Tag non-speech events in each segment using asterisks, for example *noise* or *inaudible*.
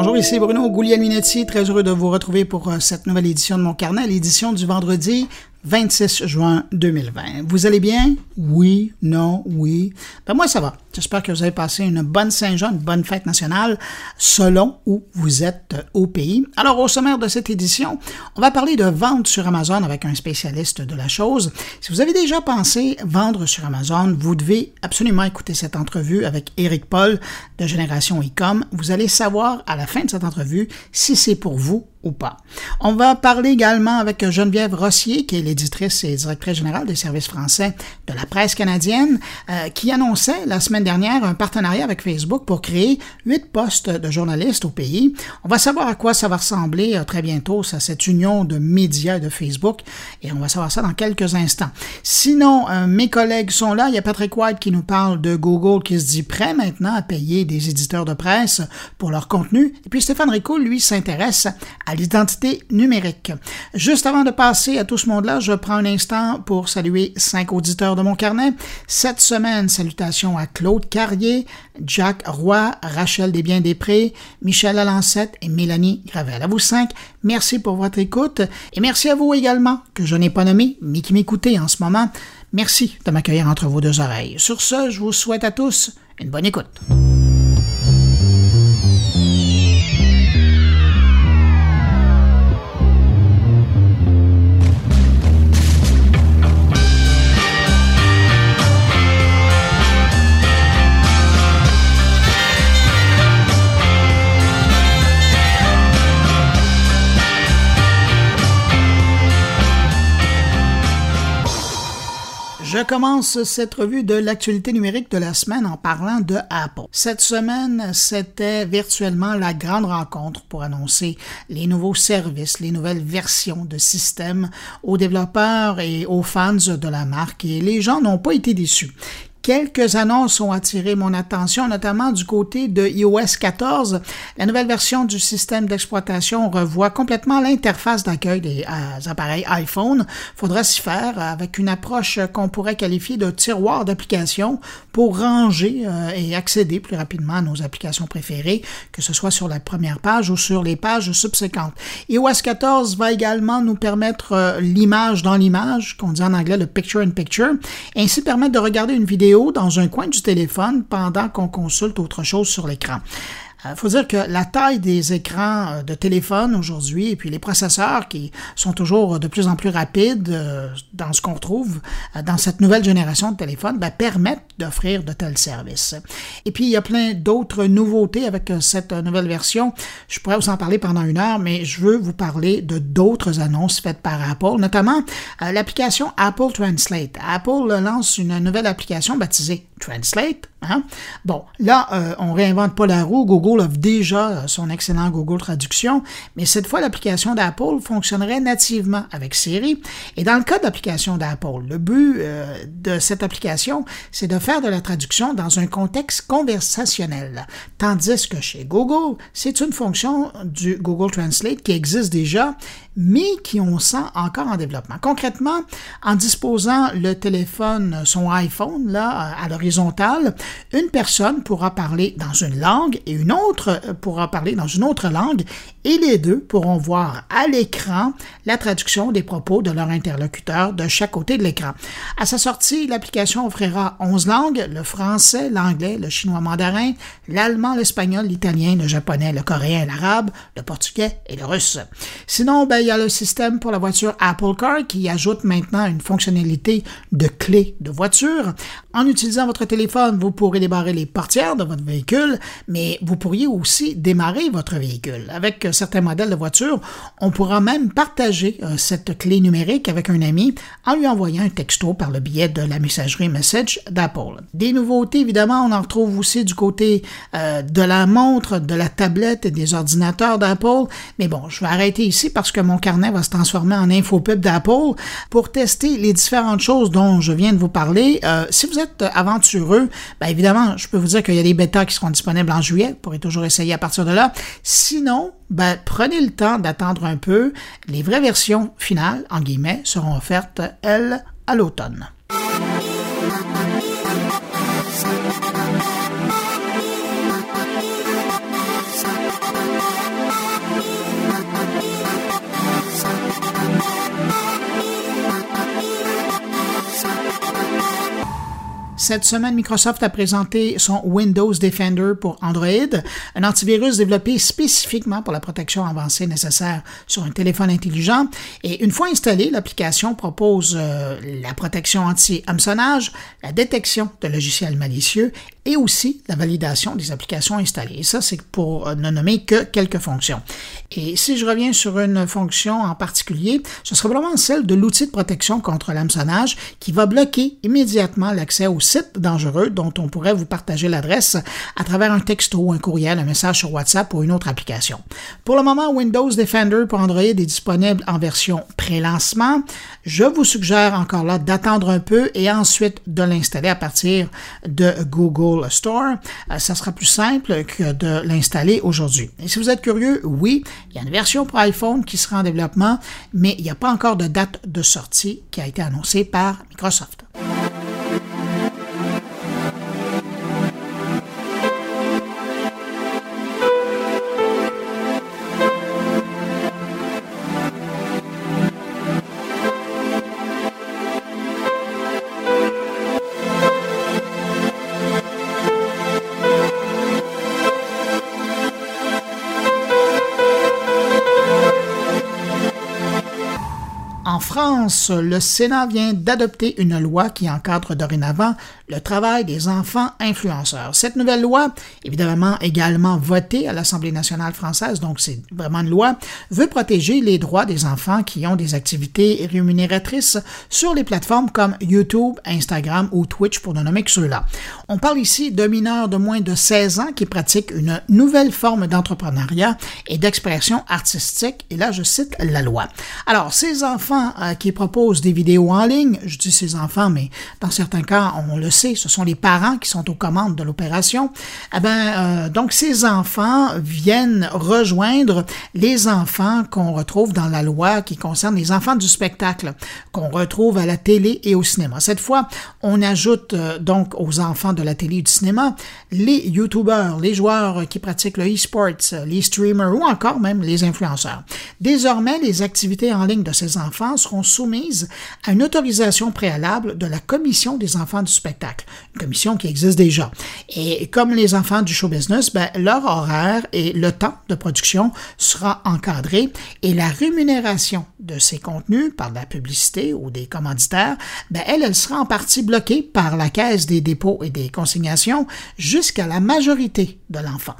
Bonjour, ici Bruno Guglielminetti, très heureux de vous retrouver pour euh, cette nouvelle édition de mon carnet, l'édition du vendredi 26 juin 2020. Vous allez bien? Oui, non, oui. Ben moi, ça va. J'espère que vous avez passé une bonne Saint-Jean, une bonne fête nationale, selon où vous êtes au pays. Alors, au sommaire de cette édition, on va parler de vente sur Amazon avec un spécialiste de la chose. Si vous avez déjà pensé vendre sur Amazon, vous devez absolument écouter cette entrevue avec Eric Paul de Génération Ecom. Vous allez savoir à la fin de cette entrevue si c'est pour vous ou pas. On va parler également avec Geneviève Rossier, qui est l'éditrice et directrice générale des services français de la presse canadienne, euh, qui annonçait la semaine dernière un partenariat avec Facebook pour créer huit postes de journalistes au pays. On va savoir à quoi ça va ressembler euh, très bientôt, ça, cette union de médias et de Facebook, et on va savoir ça dans quelques instants. Sinon, euh, mes collègues sont là. Il y a Patrick White qui nous parle de Google qui se dit prêt maintenant à payer des éditeurs de presse pour leur contenu. Et puis Stéphane Rico, lui, s'intéresse à l'identité numérique. Juste avant de passer à tout ce monde-là, je prends un instant pour saluer cinq auditeurs de mon carnet. Cette semaine, salutations à Claude Carrier, Jack Roy, Rachel Desbiens-Després, Michel Alancette et Mélanie Gravel. À vous cinq, merci pour votre écoute et merci à vous également, que je n'ai pas nommé, mais qui m'écoutez en ce moment. Merci de m'accueillir entre vos deux oreilles. Sur ce, je vous souhaite à tous une bonne écoute. Je commence cette revue de l'actualité numérique de la semaine en parlant de Apple. Cette semaine, c'était virtuellement la grande rencontre pour annoncer les nouveaux services, les nouvelles versions de systèmes aux développeurs et aux fans de la marque et les gens n'ont pas été déçus. Quelques annonces ont attiré mon attention, notamment du côté de iOS 14. La nouvelle version du système d'exploitation revoit complètement l'interface d'accueil des euh, appareils iPhone. Faudra s'y faire avec une approche qu'on pourrait qualifier de tiroir d'applications pour ranger euh, et accéder plus rapidement à nos applications préférées, que ce soit sur la première page ou sur les pages subséquentes. iOS 14 va également nous permettre euh, l'image dans l'image, qu'on dit en anglais le picture in picture, et ainsi permettre de regarder une vidéo dans un coin du téléphone pendant qu'on consulte autre chose sur l'écran. Il euh, faut dire que la taille des écrans euh, de téléphone aujourd'hui et puis les processeurs qui sont toujours de plus en plus rapides euh, dans ce qu'on trouve dans cette nouvelle génération de téléphones ben, permettent d'offrir de tels services. Et puis il y a plein d'autres nouveautés avec cette nouvelle version. Je pourrais vous en parler pendant une heure, mais je veux vous parler de d'autres annonces faites par Apple, notamment l'application Apple Translate. Apple lance une nouvelle application baptisée Translate. Hein? Bon, là, euh, on réinvente pas la roue. Google offre déjà son excellent Google Traduction, mais cette fois, l'application d'Apple fonctionnerait nativement avec Siri. Et dans le cas d'application d'Apple, le but euh, de cette application, c'est de faire de la traduction dans un contexte conversationnel. Tandis que chez Google, c'est une fonction du Google Translate qui existe déjà, mais qui on sent encore en développement. Concrètement, en disposant le téléphone, son iPhone, là, à l'horizontale, une personne pourra parler dans une langue et une autre pourra parler dans une autre langue et les deux pourront voir à l'écran la traduction des propos de leur interlocuteur de chaque côté de l'écran. À sa sortie, l'application offrira 11 langues, le français, l'anglais, le chinois mandarin, l'allemand, l'espagnol, l'italien, le japonais, le coréen, l'arabe, le portugais et le russe. Sinon, ben, il y a le système pour la voiture Apple Car qui ajoute maintenant une fonctionnalité de clé de voiture. En utilisant votre téléphone, vous pourrez débarrer les portières de votre véhicule, mais vous pourriez aussi démarrer votre véhicule. Avec certains modèles de voitures, on pourra même partager euh, cette clé numérique avec un ami en lui envoyant un texto par le biais de la messagerie Message d'Apple. Des nouveautés, évidemment, on en retrouve aussi du côté euh, de la montre, de la tablette et des ordinateurs d'Apple. Mais bon, je vais arrêter ici parce que mon carnet va se transformer en infopub d'Apple pour tester les différentes choses dont je viens de vous parler. Euh, si vous êtes aventureux, bien évidemment, je peux vous dire qu'il y a des bêtas qui seront disponibles en juillet. Vous pourrez toujours essayer à partir de là. Sinon, ben, prenez le temps d'attendre un peu. Les vraies versions finales, en guillemets, seront offertes, elles, à l'automne. Cette semaine, Microsoft a présenté son Windows Defender pour Android, un antivirus développé spécifiquement pour la protection avancée nécessaire sur un téléphone intelligent. Et une fois installé, l'application propose euh, la protection anti-hameçonnage, la détection de logiciels malicieux et aussi la validation des applications installées. Et ça, c'est pour ne nommer que quelques fonctions. Et si je reviens sur une fonction en particulier, ce sera vraiment celle de l'outil de protection contre l'hameçonnage qui va bloquer immédiatement l'accès aux sites dangereux dont on pourrait vous partager l'adresse à travers un texto, un courriel, un message sur WhatsApp ou une autre application. Pour le moment, Windows Defender pour Android est disponible en version pré-lancement. Je vous suggère encore là d'attendre un peu et ensuite de l'installer à partir de Google Store. Euh, ça sera plus simple que de l'installer aujourd'hui. Et si vous êtes curieux, oui, il y a une version pour iPhone qui sera en développement, mais il n'y a pas encore de date de sortie qui a été annoncée par Microsoft. Le Sénat vient d'adopter une loi qui encadre dorénavant le travail des enfants influenceurs. Cette nouvelle loi, évidemment également votée à l'Assemblée nationale française, donc c'est vraiment une loi, veut protéger les droits des enfants qui ont des activités rémunératrices sur les plateformes comme YouTube, Instagram ou Twitch pour ne nommer que ceux-là. On parle ici de mineurs de moins de 16 ans qui pratiquent une nouvelle forme d'entrepreneuriat et d'expression artistique, et là je cite la loi. Alors, ces enfants euh, qui proposent des vidéos en ligne, je dis ces enfants, mais dans certains cas, on le ce sont les parents qui sont aux commandes de l'opération. Eh ben, euh, donc ces enfants viennent rejoindre les enfants qu'on retrouve dans la loi qui concerne les enfants du spectacle, qu'on retrouve à la télé et au cinéma. Cette fois, on ajoute euh, donc aux enfants de la télé et du cinéma les YouTubers, les joueurs qui pratiquent le e-sports, les streamers ou encore même les influenceurs. Désormais, les activités en ligne de ces enfants seront soumises à une autorisation préalable de la Commission des enfants du spectacle une commission qui existe déjà. Et comme les enfants du show business, ben, leur horaire et le temps de production sera encadré et la rémunération de ces contenus par la publicité ou des commanditaires, ben, elle, elle sera en partie bloquée par la Caisse des dépôts et des consignations jusqu'à la majorité de l'enfant.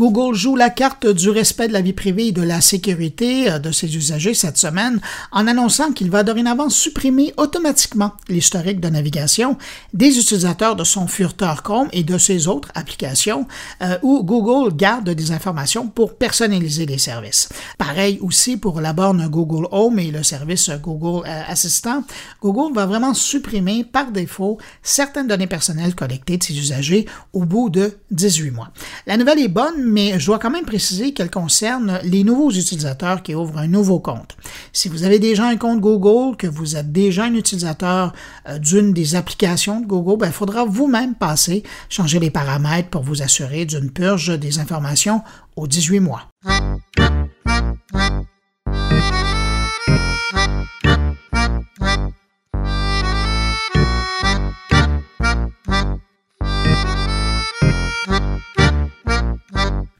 Google joue la carte du respect de la vie privée et de la sécurité euh, de ses usagers cette semaine en annonçant qu'il va dorénavant supprimer automatiquement l'historique de navigation des utilisateurs de son furteur Chrome et de ses autres applications euh, où Google garde des informations pour personnaliser les services. Pareil aussi pour la borne Google Home et le service Google euh, Assistant. Google va vraiment supprimer par défaut certaines données personnelles collectées de ses usagers au bout de 18 mois. La nouvelle est bonne, mais je dois quand même préciser qu'elle concerne les nouveaux utilisateurs qui ouvrent un nouveau compte. Si vous avez déjà un compte Google, que vous êtes déjà un utilisateur euh, d'une des applications de Google, ben, il faudra vous-même passer, changer les paramètres pour vous assurer d'une purge des informations aux 18 mois.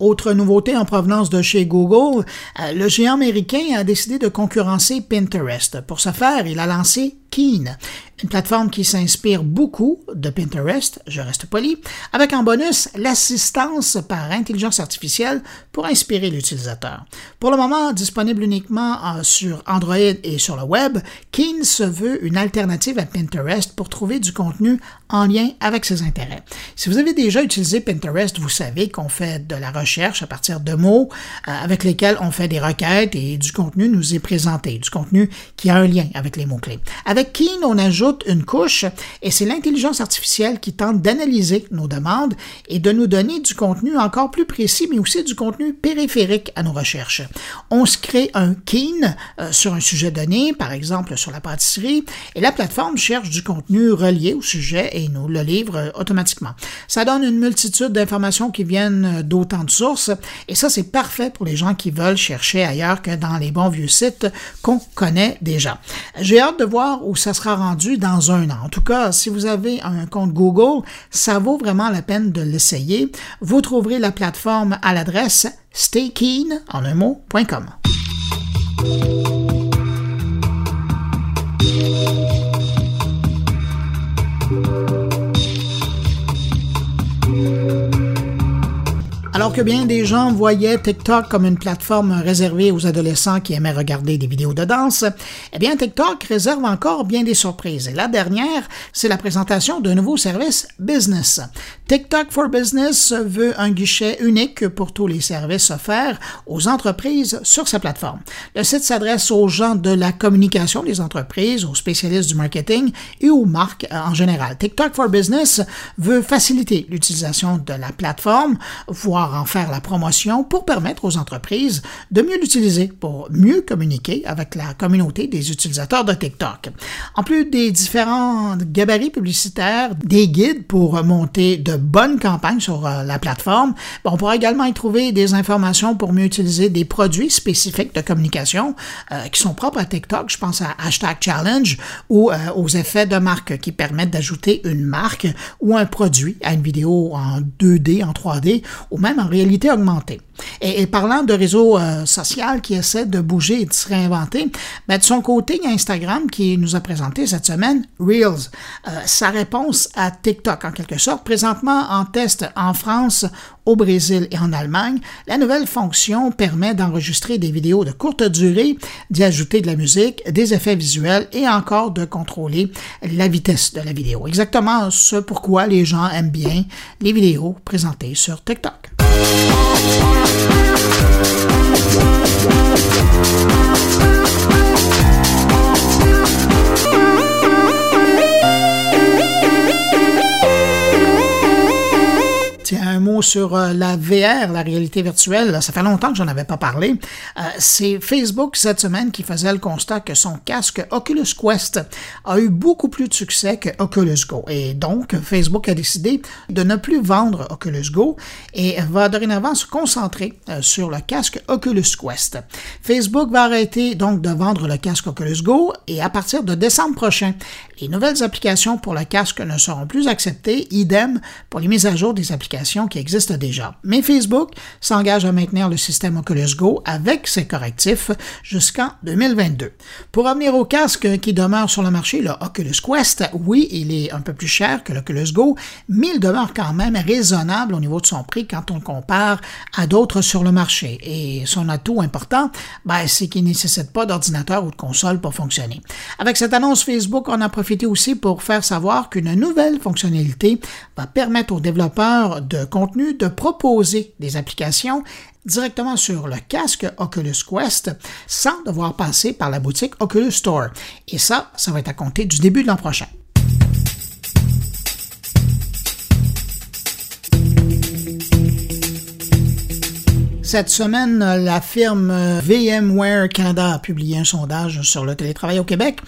Autre nouveauté en provenance de chez Google, euh, le géant américain a décidé de concurrencer Pinterest. Pour ce faire, il a lancé Keen, une plateforme qui s'inspire beaucoup de Pinterest, je reste poli, avec en bonus l'assistance par intelligence artificielle pour inspirer l'utilisateur. Pour le moment, disponible uniquement sur Android et sur le web, Keen se veut une alternative à Pinterest pour trouver du contenu en lien avec ses intérêts. Si vous avez déjà utilisé Pinterest, vous savez qu'on fait de la recherche à partir de mots euh, avec lesquels on fait des requêtes et du contenu nous est présenté, du contenu qui a un lien avec les mots-clés. Keen, on ajoute une couche et c'est l'intelligence artificielle qui tente d'analyser nos demandes et de nous donner du contenu encore plus précis, mais aussi du contenu périphérique à nos recherches. On se crée un Keen euh, sur un sujet donné, par exemple sur la pâtisserie, et la plateforme cherche du contenu relié au sujet et nous le livre euh, automatiquement. Ça donne une multitude d'informations qui viennent d'autant de sources et ça c'est parfait pour les gens qui veulent chercher ailleurs que dans les bons vieux sites qu'on connaît déjà. J'ai hâte de voir où ça sera rendu dans un an. En tout cas, si vous avez un compte Google, ça vaut vraiment la peine de l'essayer. Vous trouverez la plateforme à l'adresse staykeen en un mot.com. Alors que bien des gens voyaient TikTok comme une plateforme réservée aux adolescents qui aimaient regarder des vidéos de danse, eh bien TikTok réserve encore bien des surprises. Et la dernière, c'est la présentation d'un nouveau service business. TikTok for Business veut un guichet unique pour tous les services offerts aux entreprises sur sa plateforme. Le site s'adresse aux gens de la communication des entreprises, aux spécialistes du marketing et aux marques en général. TikTok for Business veut faciliter l'utilisation de la plateforme, en faire la promotion pour permettre aux entreprises de mieux l'utiliser pour mieux communiquer avec la communauté des utilisateurs de TikTok. En plus des différents gabarits publicitaires, des guides pour monter de bonnes campagnes sur euh, la plateforme, on pourra également y trouver des informations pour mieux utiliser des produits spécifiques de communication euh, qui sont propres à TikTok. Je pense à Hashtag Challenge ou euh, aux effets de marque qui permettent d'ajouter une marque ou un produit à une vidéo en 2D, en 3D ou même en réalité augmentée. Et, parlant de réseaux euh, social qui essaient de bouger et de se réinventer, ben, de son côté, il y a Instagram qui nous a présenté cette semaine Reels, euh, sa réponse à TikTok en quelque sorte. Présentement en test en France, au Brésil et en Allemagne, la nouvelle fonction permet d'enregistrer des vidéos de courte durée, d'y ajouter de la musique, des effets visuels et encore de contrôler la vitesse de la vidéo. Exactement ce pourquoi les gens aiment bien les vidéos présentées sur TikTok. Un sur euh, la VR, la réalité virtuelle. Ça fait longtemps que j'en avais pas parlé. Euh, c'est Facebook cette semaine qui faisait le constat que son casque Oculus Quest a eu beaucoup plus de succès que Oculus Go. Et donc, Facebook a décidé de ne plus vendre Oculus Go et va dorénavant se concentrer euh, sur le casque Oculus Quest. Facebook va arrêter donc de vendre le casque Oculus Go et à partir de décembre prochain, les nouvelles applications pour le casque ne seront plus acceptées, idem pour les mises à jour des applications qui existent déjà. Mais Facebook s'engage à maintenir le système Oculus Go avec ses correctifs jusqu'en 2022. Pour revenir au casque qui demeure sur le marché, le Oculus Quest, oui, il est un peu plus cher que l'Oculus Go, mais il demeure quand même raisonnable au niveau de son prix quand on le compare à d'autres sur le marché. Et son atout important, ben, c'est qu'il ne nécessite pas d'ordinateur ou de console pour fonctionner. Avec cette annonce Facebook, on a profité aussi pour faire savoir qu'une nouvelle fonctionnalité va permettre aux développeurs de contenu de proposer des applications directement sur le casque Oculus Quest sans devoir passer par la boutique Oculus Store. Et ça, ça va être à compter du début de l'an prochain. Cette semaine, la firme VMware Canada a publié un sondage sur le télétravail au Québec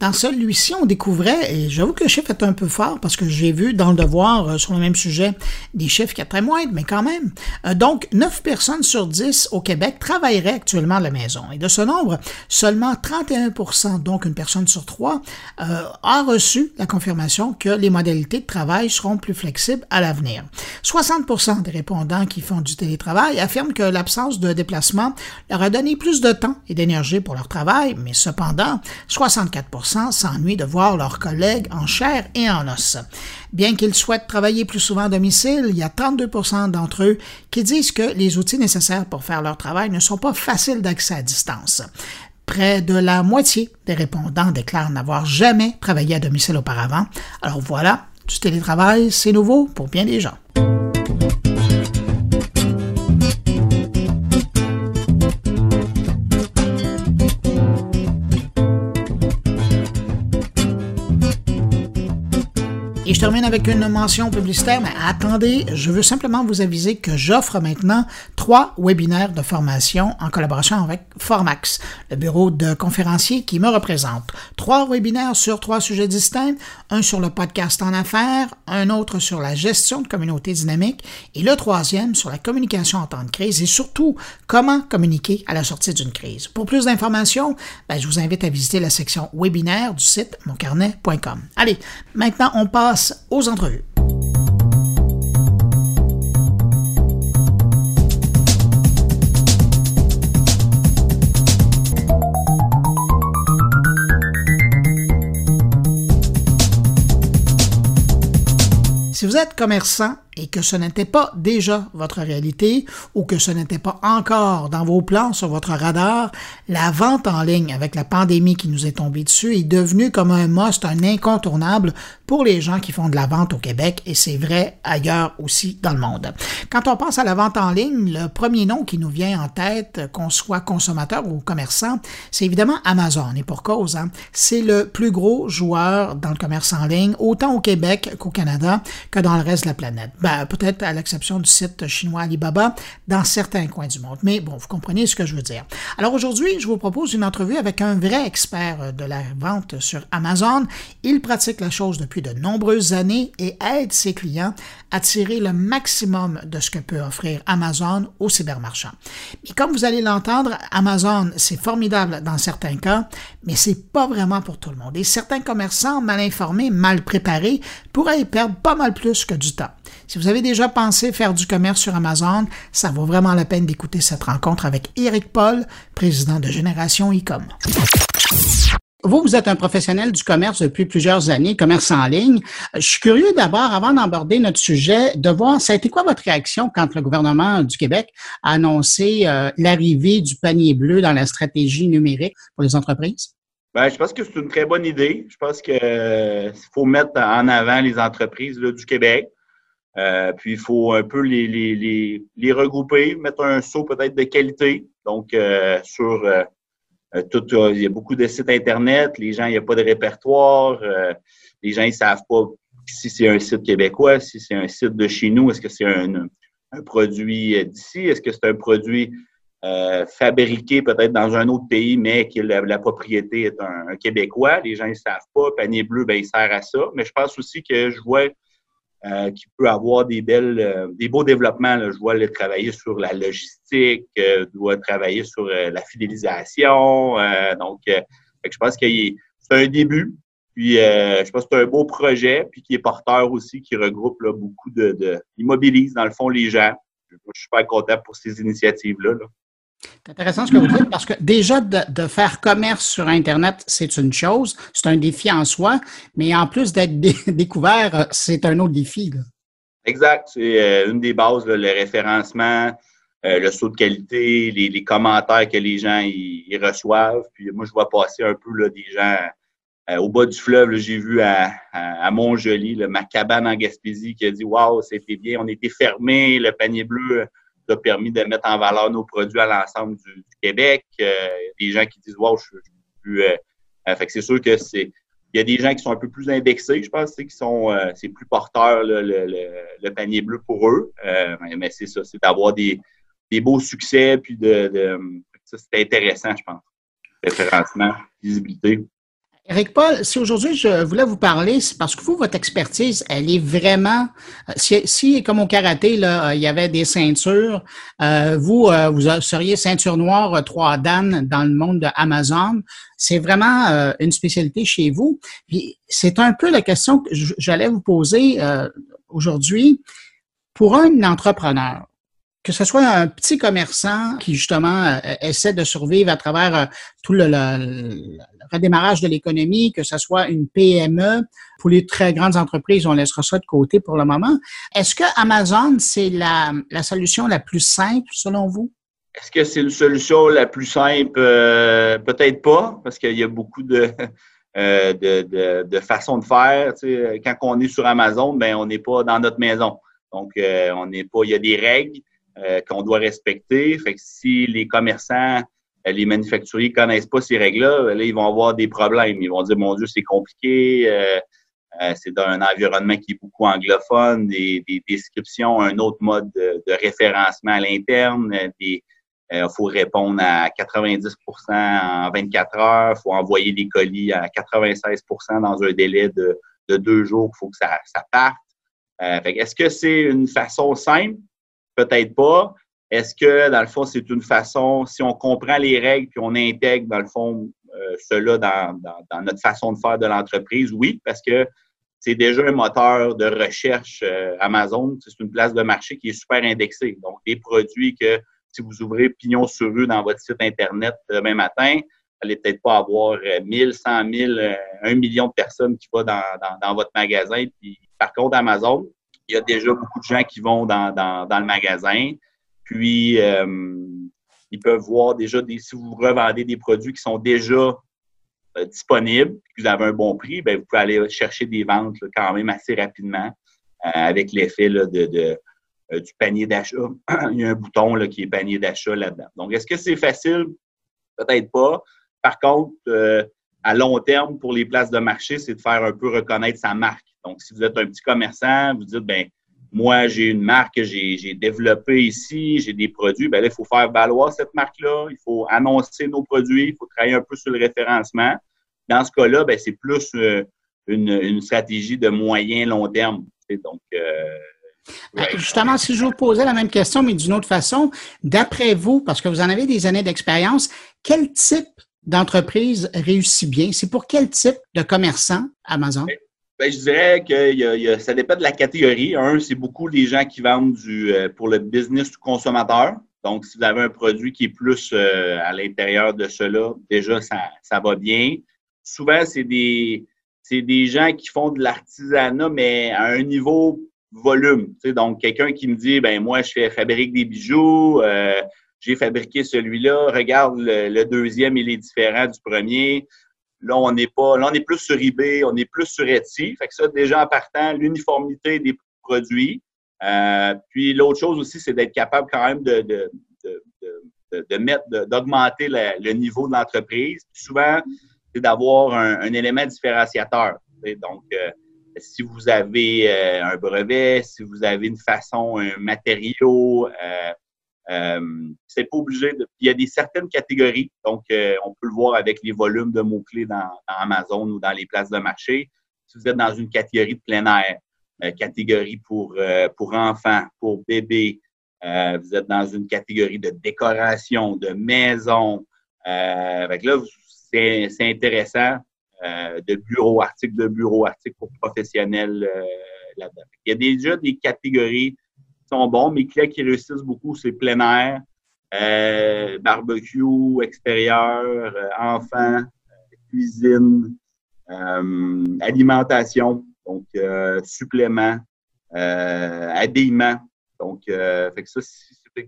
dans celui-ci, on découvrait, et j'avoue que le chiffre est un peu fort parce que j'ai vu dans le devoir euh, sur le même sujet des chiffres qui très moindres, mais quand même. Euh, donc, 9 personnes sur 10 au Québec travailleraient actuellement à la maison. Et de ce nombre, seulement 31% donc une personne sur trois, euh, a reçu la confirmation que les modalités de travail seront plus flexibles à l'avenir. 60% des répondants qui font du télétravail affirment que l'absence de déplacement leur a donné plus de temps et d'énergie pour leur travail, mais cependant, 64 s'ennuient de voir leurs collègues en chair et en os. Bien qu'ils souhaitent travailler plus souvent à domicile, il y a 32% d'entre eux qui disent que les outils nécessaires pour faire leur travail ne sont pas faciles d'accès à distance. Près de la moitié des répondants déclarent n'avoir jamais travaillé à domicile auparavant. Alors voilà, du télétravail, c'est nouveau pour bien des gens. Je termine avec une mention publicitaire, mais attendez, je veux simplement vous aviser que j'offre maintenant trois webinaires de formation en collaboration avec Formax, le bureau de conférenciers qui me représente. Trois webinaires sur trois sujets distincts, un sur le podcast en affaires, un autre sur la gestion de communautés dynamiques et le troisième sur la communication en temps de crise et surtout comment communiquer à la sortie d'une crise. Pour plus d'informations, ben, je vous invite à visiter la section webinaire du site moncarnet.com. Allez, maintenant on passe aux entrevues. Si vous êtes commerçant et que ce n'était pas déjà votre réalité ou que ce n'était pas encore dans vos plans sur votre radar, la vente en ligne avec la pandémie qui nous est tombée dessus est devenue comme un must, un incontournable pour les gens qui font de la vente au Québec et c'est vrai ailleurs aussi dans le monde. Quand on pense à la vente en ligne, le premier nom qui nous vient en tête, qu'on soit consommateur ou commerçant, c'est évidemment Amazon et pour cause. Hein. C'est le plus gros joueur dans le commerce en ligne, autant au Québec qu'au Canada que dans le reste de la planète. Ben, peut-être à l'exception du site chinois Alibaba dans certains coins du monde. Mais bon, vous comprenez ce que je veux dire. Alors aujourd'hui, je vous propose une entrevue avec un vrai expert de la vente sur Amazon. Il pratique la chose depuis de nombreuses années et aide ses clients à tirer le maximum de ce que peut offrir Amazon aux cybermarchands. Et comme vous allez l'entendre, Amazon, c'est formidable dans certains cas, mais c'est pas vraiment pour tout le monde. Et certains commerçants mal informés, mal préparés, pourraient y perdre pas mal plus que du temps. Si vous avez déjà pensé faire du commerce sur Amazon, ça vaut vraiment la peine d'écouter cette rencontre avec Eric Paul, président de Génération Ecom. Vous, vous êtes un professionnel du commerce depuis plusieurs années, commerce en ligne. Je suis curieux d'abord, avant d'aborder notre sujet, de voir, ça a été quoi votre réaction quand le gouvernement du Québec a annoncé euh, l'arrivée du panier bleu dans la stratégie numérique pour les entreprises? Bien, je pense que c'est une très bonne idée. Je pense qu'il euh, faut mettre en avant les entreprises du Québec. Euh, puis il faut un peu les, les, les, regrouper, mettre un saut peut-être de qualité. Donc, euh, sur euh, tout, il y a beaucoup de sites Internet, les gens, il n'y a pas de répertoire, les gens, ils ne savent pas si c'est un site québécois, si c'est un site de chez nous, est-ce que c'est un, produit d'ici, est-ce que c'est un produit fabriqué peut-être dans un autre pays, mais que la, propriété est un, Québécois? Les gens ne savent pas. Panier bleu, ben, il sert à ça. Mais je pense aussi que je vois euh, qui peut avoir des belles, euh, des beaux développements. Je vois le travailler sur la logistique, euh, doit travailler sur la fidélisation. donc, je pense que c'est un début. Puis, je pense que c'est un beau projet, puis qui est porteur aussi, qui regroupe beaucoup de, de, immobilise dans le fond les gens. Je, suis super content pour ces initiatives-là. là c'est intéressant ce que vous dites parce que déjà de, faire commerce sur Internet, c'est une chose, c'est un défi en soi, mais en plus d'être *laughs* découvert, euh, c'est un autre défi. Exact. C'est euh, une des bases, le référencement, euh, le saut de qualité, les, commentaires que les gens y, reçoivent. Puis moi, je vois passer un peu là, des gens au bas du fleuve. J'ai vu à, à, Montjoli, ma cabane en Gaspésie, qui a dit Waouh, c'était bien, on était fermé, le panier bleu a permis de mettre en valeur nos produits à l'ensemble du, Québec. Euh, des gens qui disent Wow, je, suis plus. Euh, euh, fait que c'est sûr que c'est. Il y a des gens qui sont un peu plus indexés, je pense, qui sont c'est plus porteur le, panier bleu pour eux. mais c'est ça, c'est d'avoir des, des, beaux succès, puis de ça, c'est intéressant, je pense. Référencement, visibilité. Eric Paul, si aujourd'hui je voulais vous parler, c'est parce que vous, votre expertise, elle est vraiment. Euh, si, comme au karaté, là, euh, il y avait des ceintures, euh, vous, vous seriez ceinture noire trois Dan dans le monde de Amazon. C'est vraiment une spécialité chez vous. C'est un peu la question que j'allais vous poser aujourd'hui. Pour un entrepreneur, que ce soit un petit commerçant qui justement euh, essaie de survivre à travers euh, tout le, redémarrage de l'économie, que ce soit une PME, pour les très grandes entreprises, on laissera ça de côté pour le moment. Est-ce que Amazon, c'est la, solution la plus simple selon vous? Est-ce que c'est une solution la plus simple? Euh, peut-être pas, parce qu'il y a beaucoup de, de, de, façons de faire. quand on est sur Amazon, ben on n'est pas dans notre maison. Donc, on n'est pas, il y a des règles. Euh, qu'on doit respecter. Fait que si les commerçants, euh, les manufacturiers connaissent pas ces règles-là, ben là, ils vont avoir des problèmes. Ils vont dire, mon Dieu, c'est compliqué. Euh, Euh, c'est dans un environnement qui est beaucoup anglophone, des, descriptions, un autre mode de, référencement à l'interne. Il faut répondre à 90% en 24 heures. Il faut envoyer des colis à 96% dans un délai de, deux jours. Il faut que ça, ça parte. Est-ce que c'est une façon simple? Peut-être pas. Est-ce que, dans le fond, c'est une façon, si on comprend les règles puis on intègre, dans le fond, euh, cela dans, notre façon de faire de l'entreprise? Oui, parce que c'est déjà un moteur de recherche euh, Amazon. C'est une place de marché qui est super indexée. Donc, des produits que si vous ouvrez pignon sur rue dans votre site Internet demain matin, vous n'allez peut-être pas avoir 1000, 100 000, 1 million de personnes qui vont dans, dans, votre magasin. Puis, par contre, Amazon, il y a déjà beaucoup de gens qui vont dans, dans le magasin. Puis, euh, ils peuvent voir déjà si vous revendez des produits qui sont déjà euh, disponibles, que vous avez un bon prix, bien, vous pouvez aller chercher des ventes quand même assez rapidement euh, avec l'effet de, du panier d'achat. *clears throat* Il y a un bouton qui est panier d'achat là-dedans. Donc, est-ce que c'est facile? Peut-être pas. Par contre, à long terme, pour les places de marché, c'est de faire un peu reconnaître sa marque. Donc, si vous êtes un petit commerçant, vous dites, ben moi, j'ai une marque que j'ai développée ici, j'ai des produits, bien là, il faut faire valoir cette marque-là, il faut annoncer nos produits, il faut travailler un peu sur le référencement. Dans ce cas-là, ben, c'est plus euh, une, stratégie de moyen long terme. Donc, euh, ben, Justement, si je vous posais la même question, mais d'une autre façon, d'après vous, parce que vous en avez des années d'expérience, quel type d'entreprise réussit bien? C'est pour quel type de commerçant Amazon? Ben, je dirais que ça dépend de la catégorie. Un, c'est beaucoup les gens qui vendent du euh, pour le business du consommateur. Donc, si vous avez un produit qui est plus euh, à l'intérieur de cela, déjà, ça, ça va bien. Souvent, c'est des, c'est des gens qui font de l'artisanat, mais à un niveau volume. Donc, quelqu'un qui me dit, ben moi, je fais fabrique des bijoux, euh, j'ai fabriqué celui-là, regarde le, le, deuxième, il est différent du premier. Là, on n'est pas, là, on est plus sur eBay, on est plus sur Etsy. Fait que ça, déjà en partant, l'uniformité des produits. Euh, puis l'autre chose aussi, c'est d'être capable quand même de, de, de, de mettre, d'augmenter le niveau de l'entreprise. Souvent, c'est d'avoir un, élément différenciateur. Donc, euh, si vous avez euh, un brevet, si vous avez une façon, un matériau, euh, c'est pas obligé. Il y a des certaines catégories, donc euh, on peut le voir avec les volumes de mots-clés dans, Amazon ou dans les places de marché. Si vous êtes dans une catégorie de plein air, euh, catégorie pour, pour enfants, pour bébés, vous êtes dans une catégorie de décoration, de maison. avec là, c'est intéressant. de bureau, articles de bureau, articles pour professionnels là-dedans. Il y a déjà des catégories sont bons. Mes clients qui réussissent beaucoup, c'est plein air, euh, barbecue, extérieur, euh, enfants, cuisine, euh, alimentation, donc suppléments, habillement. Donc, fait que ça,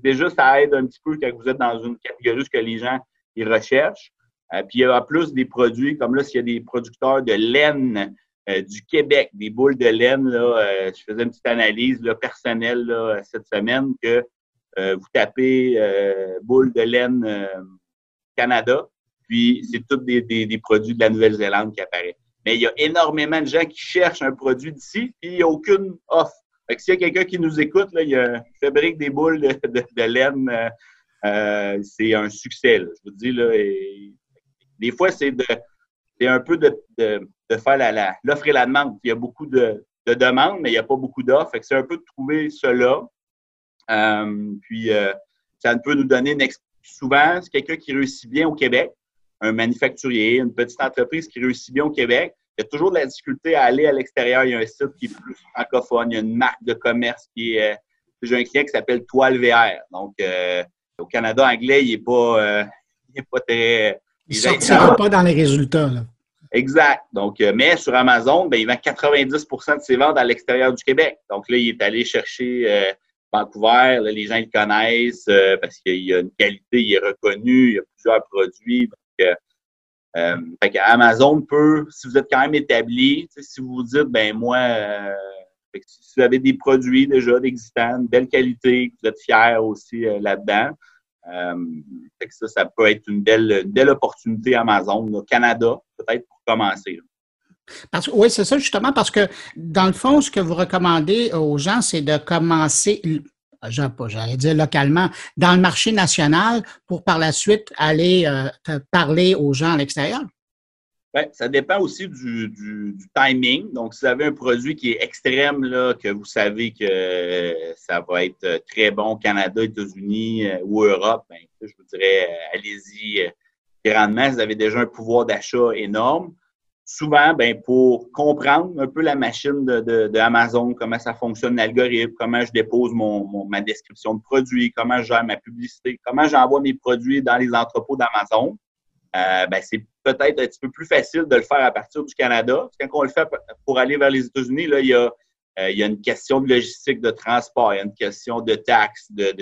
déjà, ça aide un petit peu quand vous êtes dans une catégorie que les gens ils recherchent. puis il y a plus des produits, comme là, s'il y a des producteurs de laine euh, du Québec, des boules de laine. Là, euh, je faisais une petite analyse là, personnelle là, cette semaine que euh, vous tapez boules de laine Canada, puis c'est tous des, des, produits de la Nouvelle-Zélande qui apparaissent. Mais il y a énormément de gens qui cherchent un produit d'ici, puis il n'y a aucune offre. Fait que s'il y a quelqu'un qui nous écoute, là, il fabrique des boules de, de, laine, c'est un succès. Je vous dis, là, des fois, c'est de c'est un peu de, faire l'offre et la demande. Il y a beaucoup de, demandes, mais il n'y a pas beaucoup d'offres. C'est un peu de trouver cela. Euh, puis, euh, ça peut nous donner une souvent, c'est quelqu'un qui réussit bien au Québec, un manufacturier, une petite entreprise qui réussit bien au Québec. Il y a toujours de la difficulté à aller à l'extérieur. Il y a un site qui est plus francophone. Il y a une marque de commerce qui est. Euh, j'ai un client qui s'appelle Toile VR. Donc, au Canada anglais, il n'est pas, *laughs* pas très. Il ne sortira pas dans les résultats. Là. Exact. Donc, euh, mais sur Amazon, ben, il vend 90% de ses ventes à l'extérieur du Québec. Donc là, il est allé chercher euh, Vancouver. les gens le connaissent euh, parce qu'il y a une qualité, il est reconnu, il y a plusieurs produits. Donc, fait Amazon peut, si vous êtes quand même établi, si vous vous dites, ben moi, si vous avez des produits déjà d'existants, de belle qualité, que vous êtes fier aussi là-dedans, euh, ça, ça peut être une belle, belle opportunité Amazon, Canada, peut-être pour commencer. oui, c'est ça justement, parce que dans le fond, ce que vous recommandez aux gens, c'est de commencer, j'allais dire localement, dans le marché national pour par la suite aller euh, parler aux gens à l'extérieur. Oui, ça dépend aussi du, timing. Donc, si vous avez un produit qui est extrême, là, que vous savez que ça va être très bon au Canada, États-Unis euh, ou Europe, ben, je vous dirais, euh, allez-y grandement. Vous avez déjà un pouvoir d'achat énorme souvent, ben, pour comprendre un peu la machine de, de, Amazon, comment ça fonctionne l'algorithme, comment je dépose mon, ma description de produit, comment je gère ma publicité, comment j'envoie mes produits dans les entrepôts d'Amazon, euh, ben, c'est peut-être un petit peu plus facile de le faire à partir du Canada. Quand on le fait pour aller vers les États-Unis, il y a, euh, y a une question de logistique, de transport, il y a une question de taxes, de,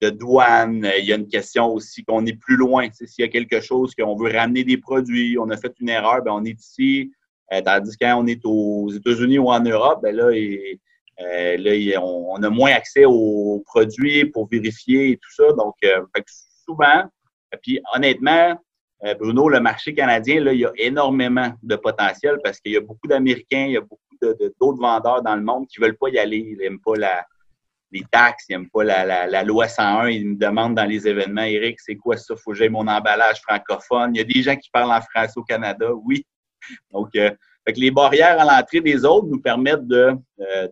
de douane. Il y a une question aussi qu'on est plus loin. S'il y a quelque chose qu'on veut ramener des produits, on a fait une erreur, ben on est ici. Euh, tandis que quand on est aux États-Unis ou en Europe, ben là, euh, là on, a moins accès aux produits pour vérifier et tout ça. Donc, euh, souvent, puis honnêtement, Bruno, le marché canadien, il y a énormément de potentiel parce qu'il y a beaucoup d'Américains, il y a beaucoup d'autres vendeurs dans le monde qui ne veulent pas y aller. Ils n'aiment pas les taxes, ils n'aiment pas la, loi 101. Ils me demandent dans les événements, Eric, c'est quoi ça? Faut que j'aie mon emballage francophone. Il y a des gens qui parlent en français au Canada, oui. Donc, euh, les barrières à l'entrée des autres nous permettent euh,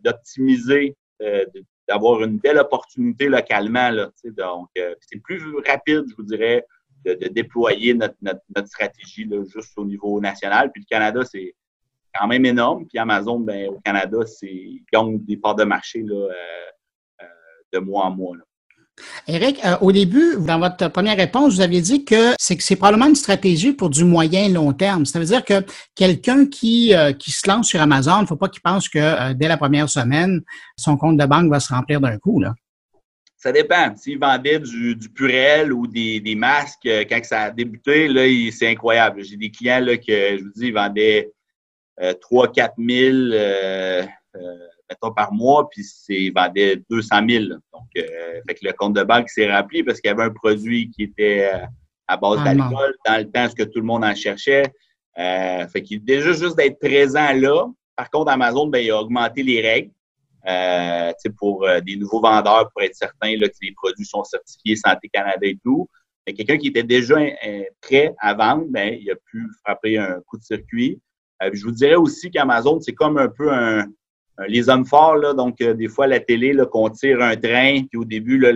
d'optimiser, euh, d'avoir une belle opportunité localement. Là, donc, c'est plus rapide, je vous dirais, de, déployer notre, stratégie là, juste au niveau national. Puis le Canada, c'est quand même énorme. Puis Amazon, ben, au Canada, c'est gagne des parts de marché là, de mois en mois. Eric, euh, au début, dans votre première réponse, vous aviez dit que c'est probablement une stratégie pour du moyen long terme. Ça veut dire que quelqu'un qui, euh, qui se lance sur Amazon, il ne faut pas qu'il pense que euh, dès la première semaine, son compte de banque va se remplir d'un coup. Là. Ça dépend. S'il vendait du, du purel ou des, des, masques quand ça a débuté, là, c'est incroyable. J'ai des clients là, que je vous dis, ils vendaient 3 4 000 mettons, par mois, puis c'est vendait 200 000. Donc, euh, fait que le compte de banque s'est rempli parce qu'il y avait un produit qui était euh, à base ah, d'alcool dans le temps, ce que tout le monde en cherchait. Euh, fait qu'il déjà juste d'être présent là. Par contre, Amazon, ben, il a augmenté les règles. Euh, pour euh, des nouveaux vendeurs pour être certain que les produits sont certifiés Santé Canada et tout. Mais quelqu'un qui était déjà prêt à vendre, ben, il a pu frapper un coup de circuit. je vous dirais aussi qu'Amazon, c'est comme un peu un, euh, les hommes forts, là, donc euh, des fois la télé, qu'on tire un train, puis au début, là,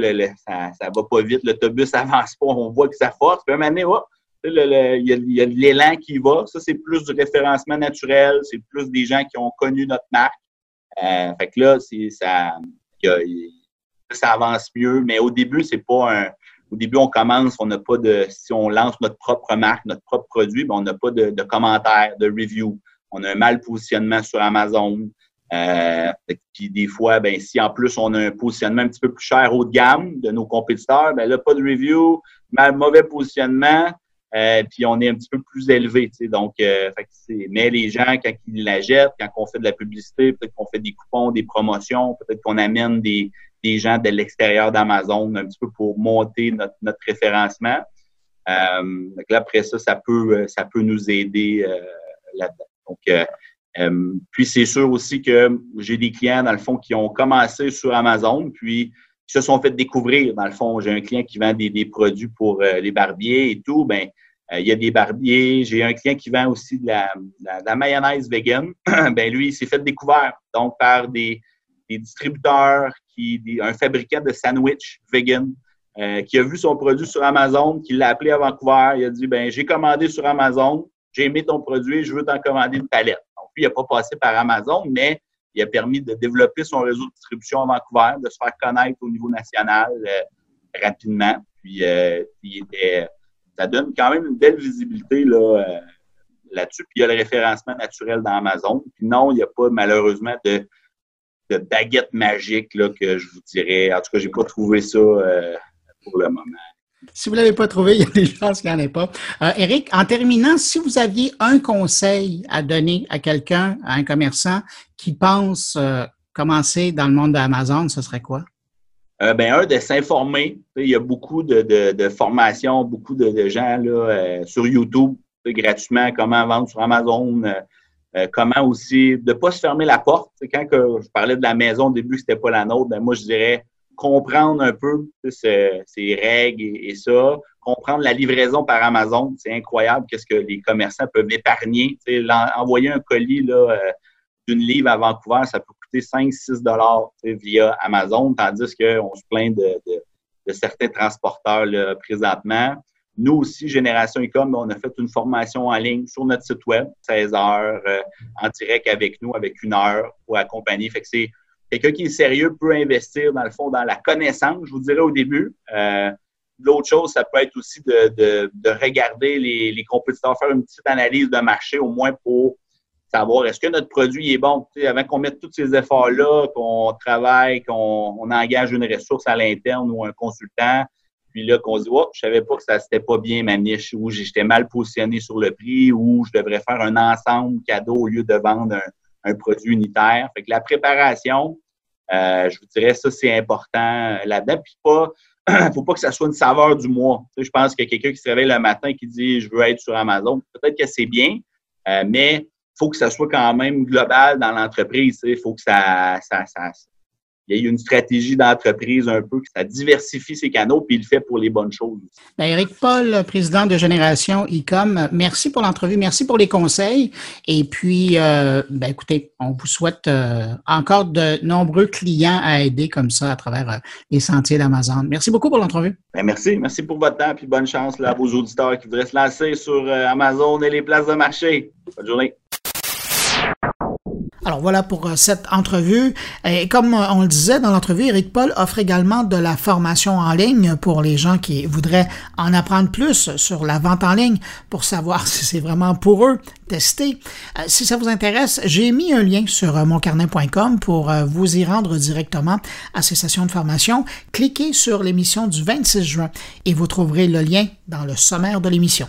ça, ça va pas vite, l'autobus *laughs* avance pas, on voit que ça force. Puis à un moment il y a, de l'élan qui va. Ça, c'est plus du référencement naturel, c'est plus des gens qui ont connu notre marque. Euh, fait que là, ça, ça avance mieux. Mais au début, c'est pas un. Au début, on commence, on n'a pas de. Si on lance notre propre marque, notre propre produit, ben, on n'a pas de, commentaires, de reviews. On a un mal positionnement sur Amazon. Euh, puis des fois, ben, si en plus on a un positionnement un petit peu plus cher haut de gamme de nos compétiteurs, ben là, pas de review, mal, mauvais positionnement, euh, puis on est un petit peu plus élevé. Donc, euh, mais les gens, quand ils la jettent, quand on fait de la publicité, peut-être qu'on fait des coupons, des promotions, peut-être qu'on amène des, des gens de l'extérieur d'Amazon un petit peu pour monter notre, notre référencement. Euh, là, après ça, ça peut, ça peut nous aider euh, là-dedans. Donc, euh, puis c'est sûr aussi que j'ai des clients, dans le fond, qui ont commencé sur Amazon, puis qui se sont fait découvrir. Dans le fond, j'ai un client qui vend des, produits pour euh, les barbiers et tout. Ben, euh, il y a des barbiers. J'ai un client qui vend aussi de la, mayonnaise vegan. *clears throat* ben lui, il s'est fait découvrir donc par des, distributeurs, qui, un fabricant de sandwich vegan. qui a vu son produit sur Amazon, qui l'a appelé à Vancouver. Il a dit ben j'ai commandé sur Amazon, j'ai aimé ton produit, je veux t'en commander une palette il n'a pas passé par Amazon, mais il a permis de développer son réseau de distribution à Vancouver, de se faire connaître au niveau national euh, rapidement. Puis, euh, ça donne quand même une belle visibilité là, euh, là-dessus. Puis il y a le référencement naturel dans Amazon. Puis non, il n'y a pas malheureusement de, de baguette magique là, que je vous dirais. En tout cas, je n'ai pas trouvé ça pour le moment. Si vous ne l'avez pas trouvé, *laughs* il y a des chances qu'il n'y en ait pas. Euh, Eric, en terminant, si vous aviez un conseil à donner à quelqu'un, à un commerçant qui pense euh, commencer dans le monde d'Amazon, ce serait quoi? Euh, ben, un, de s'informer. Il y a beaucoup de, formations, beaucoup de, gens là, sur YouTube gratuitement, comment vendre sur Amazon. Euh, comment aussi de ne pas se fermer la porte. Quand que je parlais de la maison au début, c'était pas la nôtre, ben moi je dirais comprendre un peu ces, règles et, ça, comprendre la livraison par Amazon. C'est incroyable qu'est-ce que les commerçants peuvent épargner. envoyer un colis euh, d'une livre à Vancouver, ça peut coûter 5-6 dollars via Amazon, tandis qu'on se plaint de, certains transporteurs présentement. Nous aussi, Génération Ecom, on a fait une formation en ligne sur notre site web, 16 heures, euh, en direct avec nous, avec une heure pour accompagner. Quelqu'un qui est sérieux peut investir, dans le fond, dans la connaissance, je vous dirais au début. Euh, L'autre chose, ça peut être aussi de, de, de regarder les, les, compétiteurs, faire une petite analyse de marché, au moins pour savoir est-ce que notre produit est bon? avant qu'on mette tous ces efforts-là, qu'on travaille, qu'on on engage une ressource à l'interne ou un consultant, puis là, qu'on se dit, oh, je savais pas que ça c'était pas bien ma niche, ou j'étais mal positionné sur le prix, ou je devrais faire un ensemble cadeau au lieu de vendre un, produit unitaire. Fait que la préparation, euh, je vous dirais, ça, c'est important là-dedans. Puis pas, *clears throat* faut pas que ça soit une saveur du mois. je pense que quelqu'un qui se réveille le matin et qui dit, je veux être sur Amazon, peut-être que c'est bien, euh, mais faut que ça soit quand même global dans l'entreprise. Il faut que ça, ça, ça, il y a une stratégie d'entreprise un peu, que ça diversifie ses canaux, puis il le fait pour les bonnes choses. Ben, Éric Paul, président de Génération Ecom, merci pour l'entrevue, merci pour les conseils. Et puis, euh, ben, écoutez, on vous souhaite euh, encore de nombreux clients à aider comme ça à travers euh, les sentiers d'Amazon. Merci beaucoup pour l'entrevue. Ben, merci, merci pour votre temps, puis bonne chance là, à vos auditeurs qui voudraient se lancer sur Amazon et les places de marché. Bonne journée. Alors voilà pour euh, cette entrevue. Et comme euh, on le disait dans l'entrevue, Eric Paul offre également de la formation en ligne pour les gens qui voudraient en apprendre plus sur la vente en ligne pour savoir *laughs* si c'est vraiment pour eux. Tester. Euh, si ça vous intéresse, j'ai mis un lien sur moncarnet.com pour vous y rendre directement à ces sessions de formation. Cliquez sur l'émission du 26 juin et vous trouverez le lien dans le sommaire de l'émission.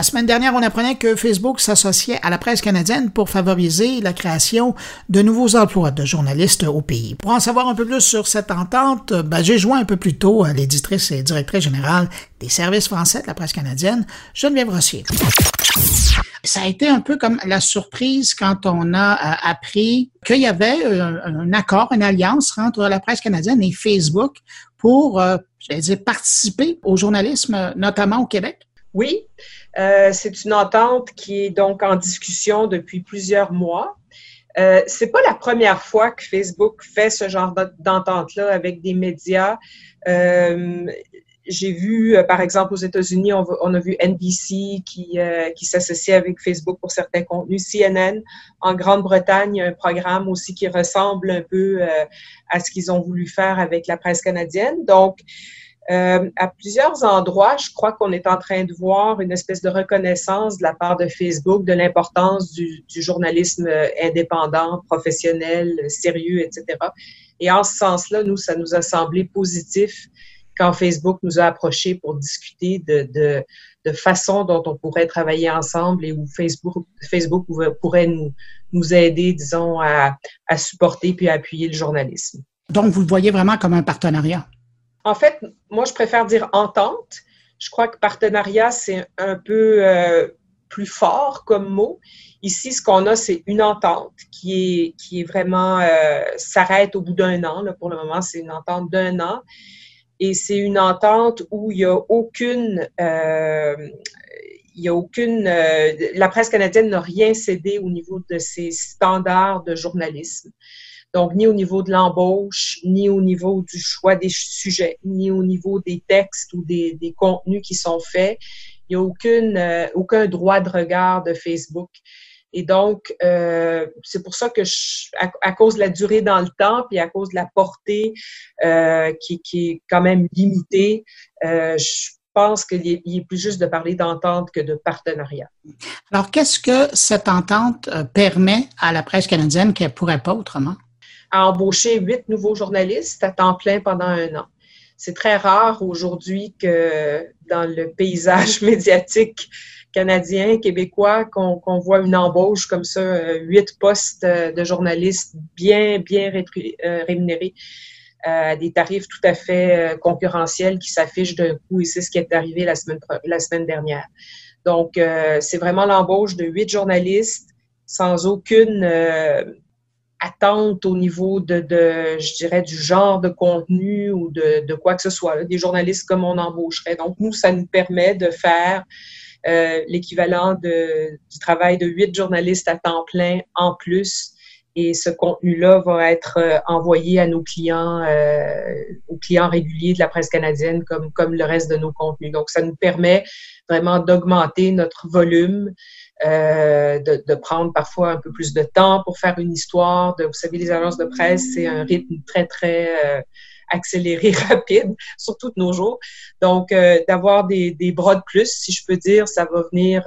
La semaine dernière, on apprenait que Facebook s'associait à la presse canadienne pour favoriser la création de nouveaux emplois de journalistes au pays. Pour en savoir un peu plus sur cette entente, ben, j'ai joint un peu plus tôt à l'éditrice et directrice générale des services français de la presse canadienne, Geneviève Rossier. Ça a été un peu comme la surprise quand on a euh, appris qu'il y avait euh, un, accord, une alliance entre la presse canadienne et Facebook pour, euh, j'allais dire, participer au journalisme, notamment au Québec. Oui, euh, c'est une entente qui est donc en discussion depuis plusieurs mois. Euh, c'est pas la première fois que Facebook fait ce genre d'entente-là avec des médias. Euh, j'ai vu, euh, par exemple, aux États-Unis, on, a vu NBC qui, qui s'associe avec Facebook pour certains contenus. CNN, en Grande-Bretagne, un programme aussi qui ressemble un peu à ce qu'ils ont voulu faire avec la presse canadienne. Donc, euh, à plusieurs endroits, je crois qu'on est en train de voir une espèce de reconnaissance de la part de Facebook de l'importance du, journalisme indépendant, professionnel, sérieux, etc. Et en ce sens-là, nous, ça nous a semblé positif quand Facebook nous a approchés pour discuter de, de, de façon dont on pourrait travailler ensemble et où Facebook, Facebook pourrait nous, nous aider, disons, à, à supporter puis à appuyer le journalisme. Donc, vous le voyez vraiment comme un partenariat? En fait, moi, je préfère dire entente. Je crois que partenariat, c'est un peu euh, plus fort comme mot. Ici, ce qu'on a, c'est une entente qui est, vraiment euh, s'arrête au bout d'un an. Pour le moment, c'est une entente d'un an. Et c'est une entente où il n'y a aucune, euh, il y a aucune, la presse canadienne n'a rien cédé au niveau de ses standards de journalisme. Donc, ni au niveau de l'embauche, ni au niveau du choix des sujets, ni au niveau des textes ou des, contenus qui sont faits. Il n'y a aucune, euh, aucun droit de regard de Facebook. Et donc, euh, c'est pour ça que, je, à, cause de la durée dans le temps, puis à cause de la portée euh, qui, qui, est quand même limitée, euh, je pense qu'il est, est, plus juste de parler d'entente que de partenariat. Alors, qu'est-ce que cette entente euh, permet à la presse canadienne qu'elle ne pourrait pas autrement? A embauché huit nouveaux journalistes à temps plein pendant un an. C'est très rare aujourd'hui que dans le paysage *laughs* médiatique canadien, québécois, qu'on voit une embauche comme ça, huit postes de journalistes bien, bien euh, rémunérés. à des tarifs tout à fait concurrentiels qui s'affichent d'un coup et c'est ce qui est arrivé la semaine, la semaine dernière. Donc, c'est vraiment l'embauche de huit journalistes sans aucune attente au niveau de, de, je dirais, du genre de contenu ou de, de quoi que ce soit, des journalistes comme on embaucherait. Donc, nous, ça nous permet de faire euh, l'équivalent du travail de huit journalistes à temps plein en plus. Et ce contenu-là va être euh, envoyé à nos clients, euh, aux clients réguliers de la presse canadienne, comme, comme le reste de nos contenus. Donc, ça nous permet vraiment d'augmenter notre volume, euh, de, de, prendre parfois un peu plus de temps pour faire une histoire. De, vous savez, les agences de presse, c'est un rythme très, très euh, accéléré, *laughs* rapide, surtout de nos jours. Donc, euh, d'avoir des, des, bras de plus, si je peux dire, ça va venir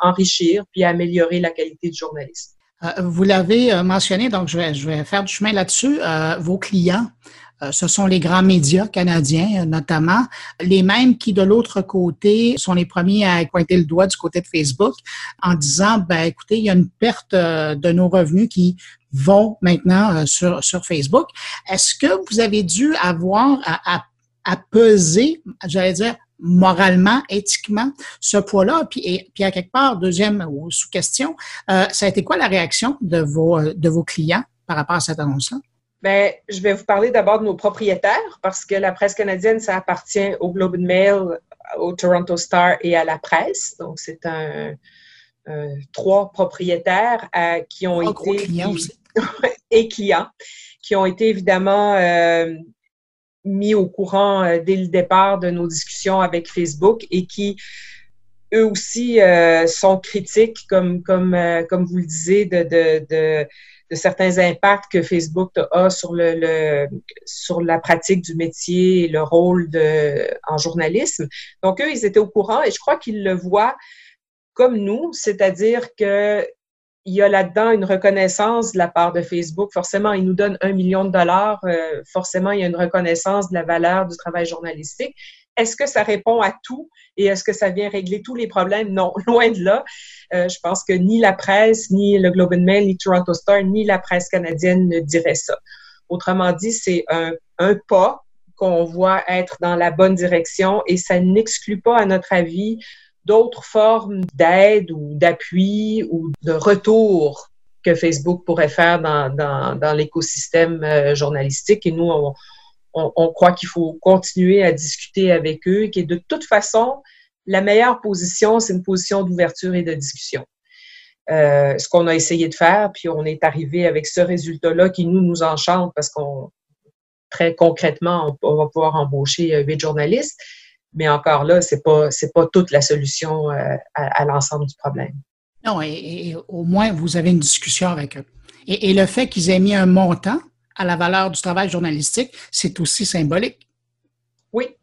enrichir puis améliorer la qualité du journalisme. Vous l'avez mentionné, donc je vais, je vais faire du chemin là-dessus. vos clients, euh, ce sont les grands médias canadiens, euh, notamment, les mêmes qui, de l'autre côté, sont les premiers à pointer le doigt du côté de Facebook en disant, ben, écoutez, il y a une perte euh, de nos revenus qui vont maintenant sur, sur Facebook. Est-ce que vous avez dû avoir à, à, peser, j'allais dire, moralement, éthiquement, ce poids-là? Puis, et, puis à quelque part, deuxième ou sous-question, ça a été quoi la réaction de vos, de vos clients par rapport à cette annonce-là? Bien, je vais vous parler d'abord de nos propriétaires parce que la presse canadienne, ça appartient au Globe and Mail, au Toronto Star et à la presse. Donc, c'est un, trois propriétaires euh, qui ont été clients aussi. *laughs* et clients qui ont été évidemment euh, mis au courant euh, dès le départ de nos discussions avec Facebook et qui eux aussi sont critiques, comme comme comme vous le disiez, de, de de certains impacts que Facebook a sur le, sur la pratique du métier et le rôle de en journalisme. Donc eux, ils étaient au courant et je crois qu'ils le voient comme nous, c'est-à-dire que il y a là-dedans une reconnaissance de la part de Facebook. Forcément, ils nous donnent un million de dollars. Euh, forcément, il y a une reconnaissance de la valeur du travail journalistique. Est-ce que ça répond à tout et est-ce que ça vient régler tous les problèmes? Non, *laughs* loin de là. Euh, je pense que ni la presse, ni le Globe and Mail, ni Toronto Star, ni la presse canadienne ne diraient ça. Autrement dit, c'est un, pas qu'on voit être dans la bonne direction et ça n'exclut pas, à notre avis, d'autres formes d'aide ou d'appui ou de retour que Facebook pourrait faire dans l'écosystème euh, journalistique. Et nous, on, on, croit qu'il faut continuer à discuter avec eux et que de toute façon, la meilleure position, c'est une position d'ouverture et de discussion. Euh, ce qu'on a essayé de faire, puis on est arrivé avec ce résultat-là qui nous nous enchante parce qu'on très concrètement, on, va pouvoir embaucher euh, huit journalistes, mais encore là, c'est pas c'est pas toute la solution euh, à, l'ensemble du problème. Non, et, au moins vous avez une discussion avec eux. et le fait qu'ils aient mis un montant à la valeur du travail journalistique, c'est aussi symbolique. Oui,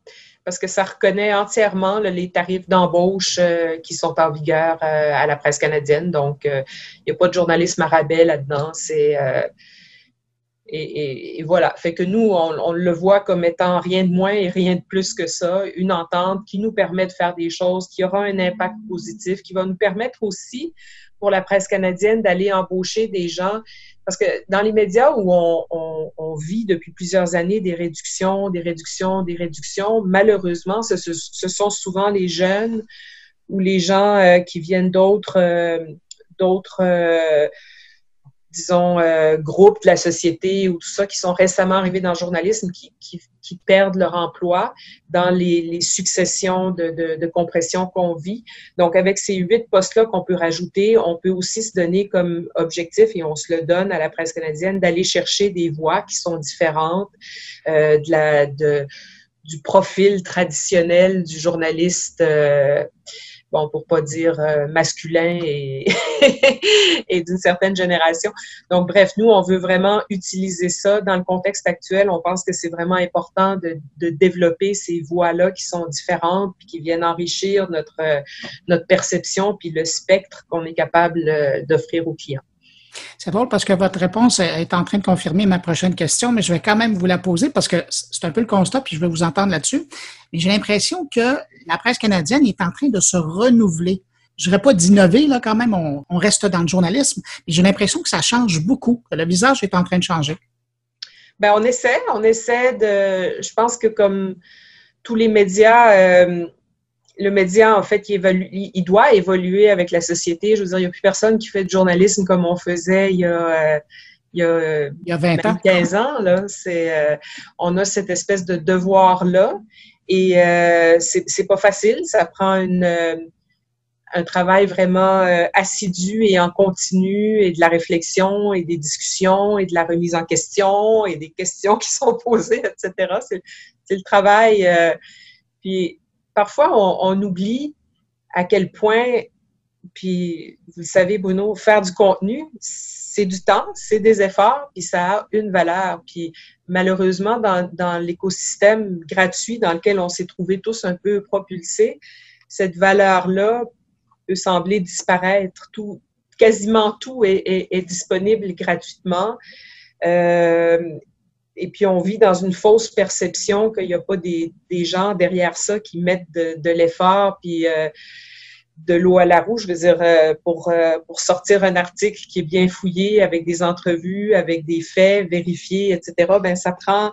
parce que ça reconnaît entièrement les tarifs d'embauche euh, qui sont en vigueur euh, à la presse canadienne. Donc, euh, il n'y a pas de journalisme à là-dedans. C'est et, voilà. Fait que nous, on, on, le voit comme étant rien de moins et rien de plus que ça, une entente qui nous permet de faire des choses, qui aura un impact positif, qui va nous permettre aussi pour la presse canadienne d'aller embaucher des gens parce que dans les médias où on, on, on, vit depuis plusieurs années des réductions, des réductions, des réductions, malheureusement, ce, ce, sont souvent les jeunes ou les gens euh, qui viennent d'autres euh, d'autres euh, disons, euh, groupes de la société ou tout ça qui sont récemment arrivés dans le journalisme qui, qui, qui perdent leur emploi dans les, les successions de, de, de compression qu'on vit. Donc, avec ces huit postes-là qu'on peut rajouter, on peut aussi se donner comme objectif, et on se le donne à la presse canadienne, d'aller chercher des voix qui sont différentes euh, de la, de, du profil traditionnel du journaliste. Euh, bon, pour pas dire euh, masculin et, *laughs* et d'une certaine génération. Donc, bref, nous, on veut vraiment utiliser ça dans le contexte actuel. On pense que c'est vraiment important de, de développer ces voies-là qui sont différentes puis qui viennent enrichir notre, euh, notre perception puis le spectre qu'on est capable euh, d'offrir aux clients. C'est drôle parce que votre réponse est en train de confirmer ma prochaine question, mais je vais quand même vous la poser parce que c'est un peu le constat, puis je vais vous entendre là-dessus. Mais j'ai l'impression que la presse canadienne est en train de se renouveler. Je dirais pas d'innover, là, quand même, on, reste dans le journalisme, mais j'ai l'impression que ça change beaucoup, que le visage est en train de changer. Ben, on essaie, on essaie de. Je pense que comme tous les médias, euh, le média, en fait, il, évolue, il, doit évoluer avec la société. Je veux dire, il n'y a plus personne qui fait du journalisme comme on faisait il y a. Euh, il y a, il y a 20 ans. 15 ans, là. C'est, euh, on a cette espèce de devoir-là. Et euh, c'est pas facile. Ça prend une, un travail vraiment euh, assidu et en continu et de la réflexion et des discussions et de la remise en question et des questions *laughs* qui sont posées, etc. C'est le travail. Euh, puis parfois, on, oublie à quel point, puis vous le savez, Bruno, faire du contenu, c'est du temps, c'est des efforts, puis ça a une valeur. Puis malheureusement, dans, l'écosystème gratuit dans lequel on s'est trouvé tous un peu propulsés, cette valeur-là peut sembler disparaître. Tout, quasiment tout est, disponible gratuitement. Euh, et puis, on vit dans une fausse perception qu'il n'y a pas des, gens derrière ça qui mettent de, l'effort, puis euh, de l'eau à la roue, je veux dire, euh, pour, pour sortir un article qui est bien fouillé, avec des entrevues, avec des faits vérifiés, etc. Ben ça prend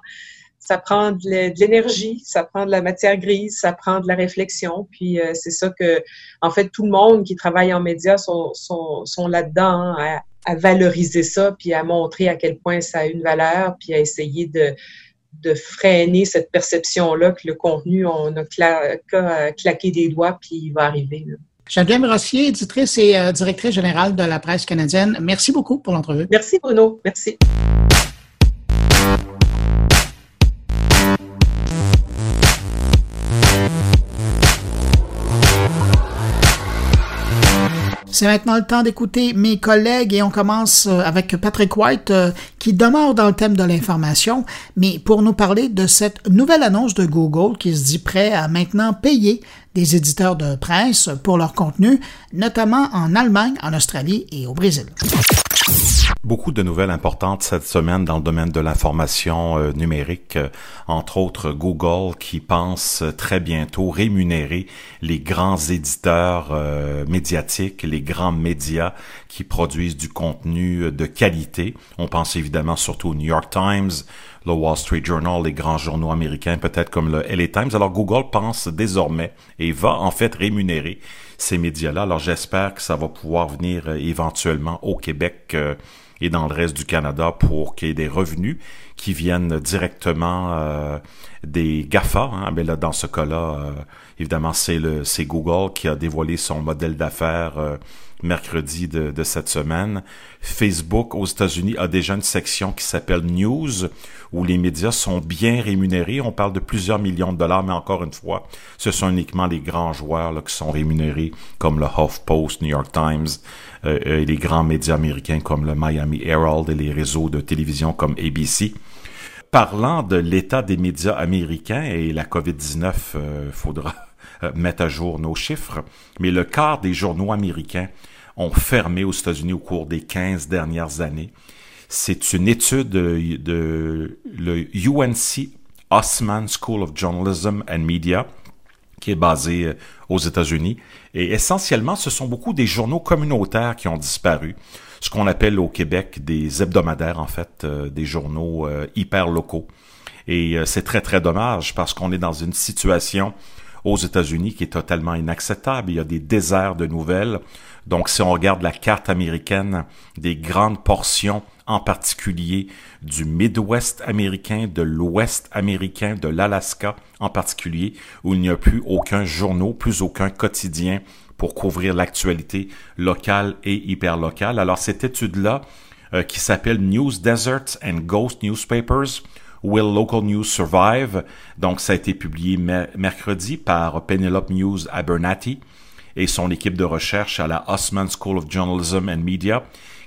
ça prend de l'énergie, ça prend de la matière grise, ça prend de la réflexion. Puis euh, c'est ça que, en fait, tout le monde qui travaille en médias sont, sont, sont là-dedans hein, à, valoriser ça, puis à montrer à quel point ça a une valeur, puis à essayer de, de freiner cette perception-là que le contenu, on a claqué des doigts, puis il va arriver. Là. Geneviève Rossier, éditrice et euh, directrice générale de la presse canadienne. Merci beaucoup pour l'entrevue. Merci Bruno. Merci. C'est maintenant le temps d'écouter mes collègues et on commence euh, avec Patrick White euh, qui demeure dans le thème de l'information, mais pour nous parler de cette nouvelle annonce de Google qui se dit prêt à maintenant payer des éditeurs de presse pour leur contenu, notamment en Allemagne, en Australie et au Brésil. Beaucoup de nouvelles importantes cette semaine dans le domaine de l'information euh, numérique, euh, entre autres Google qui pense très bientôt rémunérer les grands éditeurs euh, médiatiques, les grands médias qui produisent du contenu de qualité. On pense évidemment surtout au New York Times, le Wall Street Journal, les grands journaux américains, peut-être comme le LA Times. Alors Google pense désormais et va en fait rémunérer ces médias-là. Alors j'espère que ça va pouvoir venir éventuellement au Québec et dans le reste du Canada pour qu'il y ait des revenus qui viennent directement euh, des GAFA. Hein. Mais là, dans ce cas-là, euh, évidemment, c'est le c'est Google qui a dévoilé son modèle d'affaires euh, mercredi de, cette semaine. Facebook aux États-Unis a déjà une section qui s'appelle News, où les médias sont bien rémunérés. On parle de plusieurs millions de dollars, mais encore une fois, ce sont uniquement les grands joueurs là, qui sont rémunérés, comme le HuffPost, New York Times, euh, et les grands médias américains comme le Miami Herald et les réseaux de télévision comme ABC parlant de l'état des médias américains et la COVID-19, euh, faudra euh, mettre à jour nos chiffres, mais le quart des journaux américains ont fermé aux États-Unis au cours des 15 dernières années. C'est une étude de, le UNC Osman School of Journalism and Media qui est basé euh, aux États-Unis. Et essentiellement, ce sont beaucoup des journaux communautaires qui ont disparu. Ce qu'on appelle au Québec des hebdomadaires, en fait, euh, des journaux euh, hyper locaux. Et c'est très, très dommage parce qu'on est dans une situation aux États-Unis qui est totalement inacceptable. Il y a des déserts de nouvelles. Donc, si on regarde la carte américaine, des grandes portions, en particulier du Midwest américain, de l'Ouest américain, de l'Alaska en particulier, où il n'y a plus aucun journal, plus aucun quotidien pour couvrir l'actualité locale et hyper locale. Alors, cette étude-là, euh, qui s'appelle News Deserts and Ghost Newspapers, Will Local News Survive? Donc, ça a été publié mercredi par Penelope News Abernathy et son équipe de recherche à la Osman School of Journalism and Media,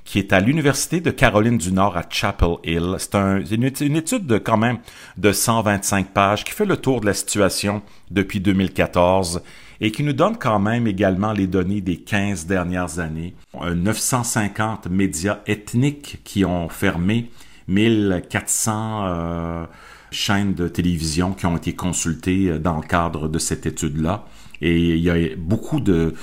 qui est à l'Université de Caroline du Nord à Chapel Hill. C'est une, une, étude de quand même de 125 pages qui fait le tour de la situation depuis 2014 et qui nous donne quand même également les données des 15 dernières années. 950 médias ethniques qui ont fermé, 1400 euh, chaînes de télévision qui ont été consultées dans le cadre de cette étude-là. Et il y a beaucoup de,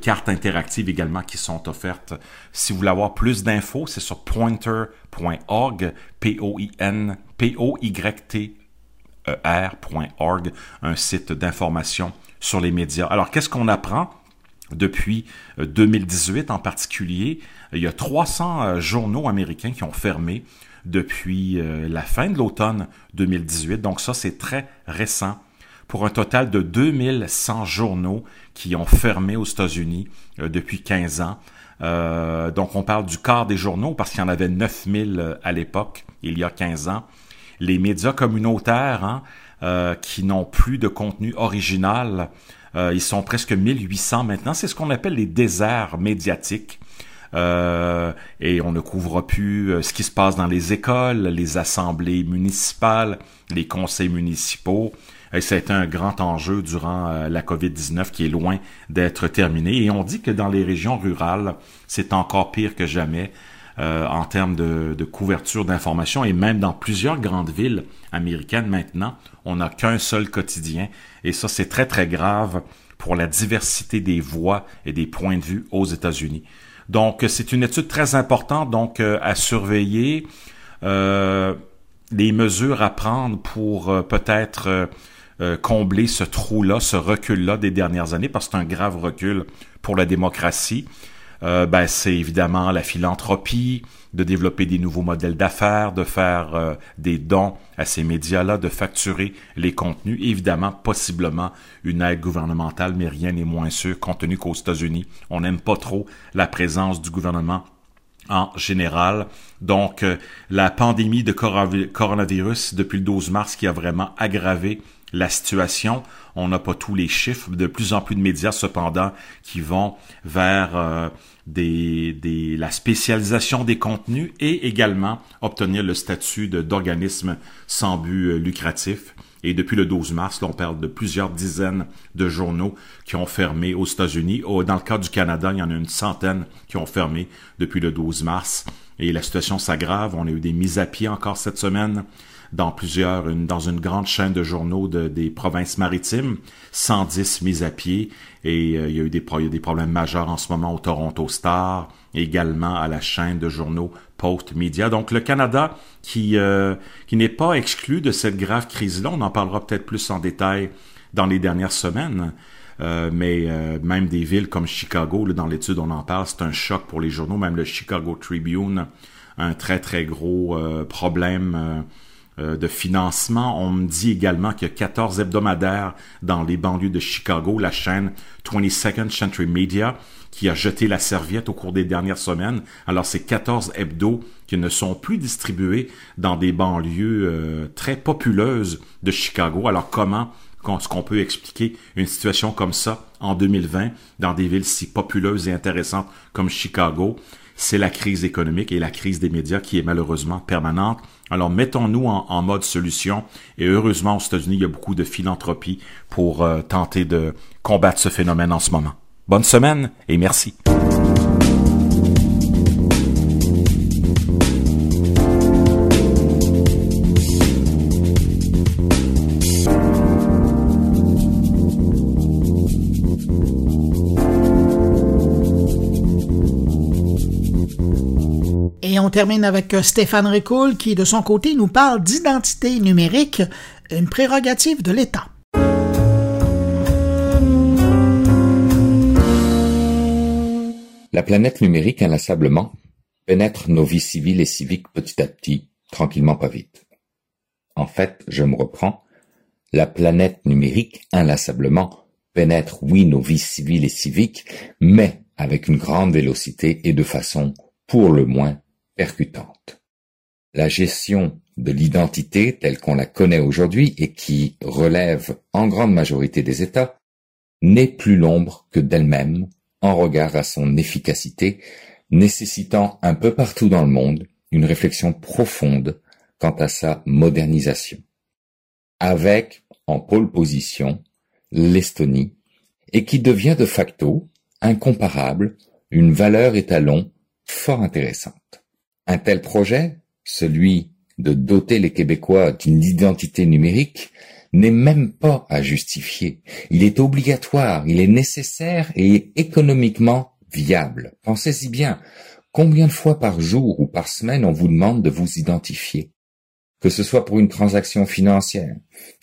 cartes interactives également qui sont offertes. Si vous voulez avoir plus d'infos, c'est sur pointer.org, P-O-I-N, P-O-Y-T er.org, un site d'information sur les médias. Alors, qu'est-ce qu'on apprend depuis 2018 en particulier? Il y a 300 euh, journaux américains qui ont fermé depuis euh, la fin de l'automne 2018. Donc ça, c'est très récent pour un total de 2100 journaux qui ont fermé aux États-Unis euh, depuis 15 ans. donc on parle du quart des journaux parce qu'il y en avait 9000 à l'époque, il y a 15 ans les médias communautaires hein, euh, qui n'ont plus de contenu original. Euh, ils sont presque 1800 maintenant. C'est ce qu'on appelle les déserts médiatiques. Euh, et on ne couvre plus ce qui se passe dans les écoles, les assemblées municipales, les conseils municipaux. Et été un grand enjeu durant la COVID-19 qui est loin d'être terminé. Et on dit que dans les régions rurales, c'est encore pire que jamais. Euh, en termes de, de couverture d'information et même dans plusieurs grandes villes américaines maintenant, on n'a qu'un seul quotidien et ça c'est très très grave pour la diversité des voix et des points de vue aux États-Unis. Donc c'est une étude très importante donc euh, à surveiller. Euh, les mesures à prendre pour euh, peut-être combler ce trou-là, ce recul-là des dernières années, parce que c'est un grave recul pour la démocratie. Euh, ben, c'est évidemment la philanthropie, de développer des nouveaux modèles d'affaires, de faire euh, des dons à ces médias-là, de facturer les contenus, évidemment, possiblement une aide gouvernementale, mais rien n'est moins sûr, compte tenu qu'aux États-Unis, on n'aime pas trop la présence du gouvernement en général. Donc, euh, la pandémie de coronavirus depuis le 12 mars qui a vraiment aggravé la situation. On n'a pas tous les chiffres. De plus en plus de médias, cependant, qui vont vers euh, des, des, la spécialisation des contenus et également obtenir le statut d'organisme sans but euh, lucratif. Et depuis le 12 mars, là, on parle de plusieurs dizaines de journaux qui ont fermé aux États-Unis. Dans le cas du Canada, il y en a une centaine qui ont fermé depuis le 12 mars. Et la situation s'aggrave. On a eu des mises à pied encore cette semaine dans plusieurs, une, dans une grande chaîne de journaux de, des provinces maritimes, 110 mises à pied, et euh, il y a eu des, il y a des problèmes majeurs en ce moment au Toronto Star, également à la chaîne de journaux Post Media. Donc le Canada qui, euh, qui n'est pas exclu de cette grave crise-là, on en parlera peut-être plus en détail dans les dernières semaines. Euh, mais même des villes comme Chicago, là, dans l'étude on en parle, c'est un choc pour les journaux, même le Chicago Tribune, un très très gros problème euh, de financement. On me dit également qu'il y a 14 hebdomadaires dans les banlieues de Chicago, la chaîne 22nd Century Media, qui a jeté la serviette au cours des dernières semaines. Alors, ces 14 hebdos qui ne sont plus distribués dans des banlieues euh, très populeuses de Chicago. Alors, comment est-ce qu'on peut expliquer une situation comme ça en 2020 dans des villes si populeuses et intéressantes comme Chicago? C'est la crise économique et la crise des médias qui est malheureusement permanente. Alors mettons-nous en, mode solution et heureusement aux États-Unis, il y a beaucoup de philanthropie pour euh, tenter de combattre ce phénomène en ce moment. Bonne semaine et merci. Termine avec euh, Stéphane Ricoul qui, de son côté, nous parle d'identité numérique, une prérogative de l'État. La planète numérique inlassablement pénètre nos vies civiles et civiques petit à petit, tranquillement pas vite. En fait, je me reprends, la planète numérique inlassablement pénètre, oui, nos vies civiles et civiques, mais avec une grande vélocité et de façon, pour le moins, percutante. La gestion de l'identité telle qu'on la connaît aujourd'hui et qui relève en grande majorité des États n'est plus l'ombre que d'elle-même en regard à son efficacité, nécessitant un peu partout dans le monde une réflexion profonde quant à sa modernisation. Avec, en pôle position, l'Estonie, et qui devient de facto, incomparable, une valeur étalon fort intéressante. Un tel projet, celui de doter les Québécois d'une identité numérique n'est même pas à justifier. Il est obligatoire, il est nécessaire et économiquement viable. Pensez-y bien. Combien de fois par jour ou par semaine on vous demande de vous identifier? Que ce soit pour une transaction financière,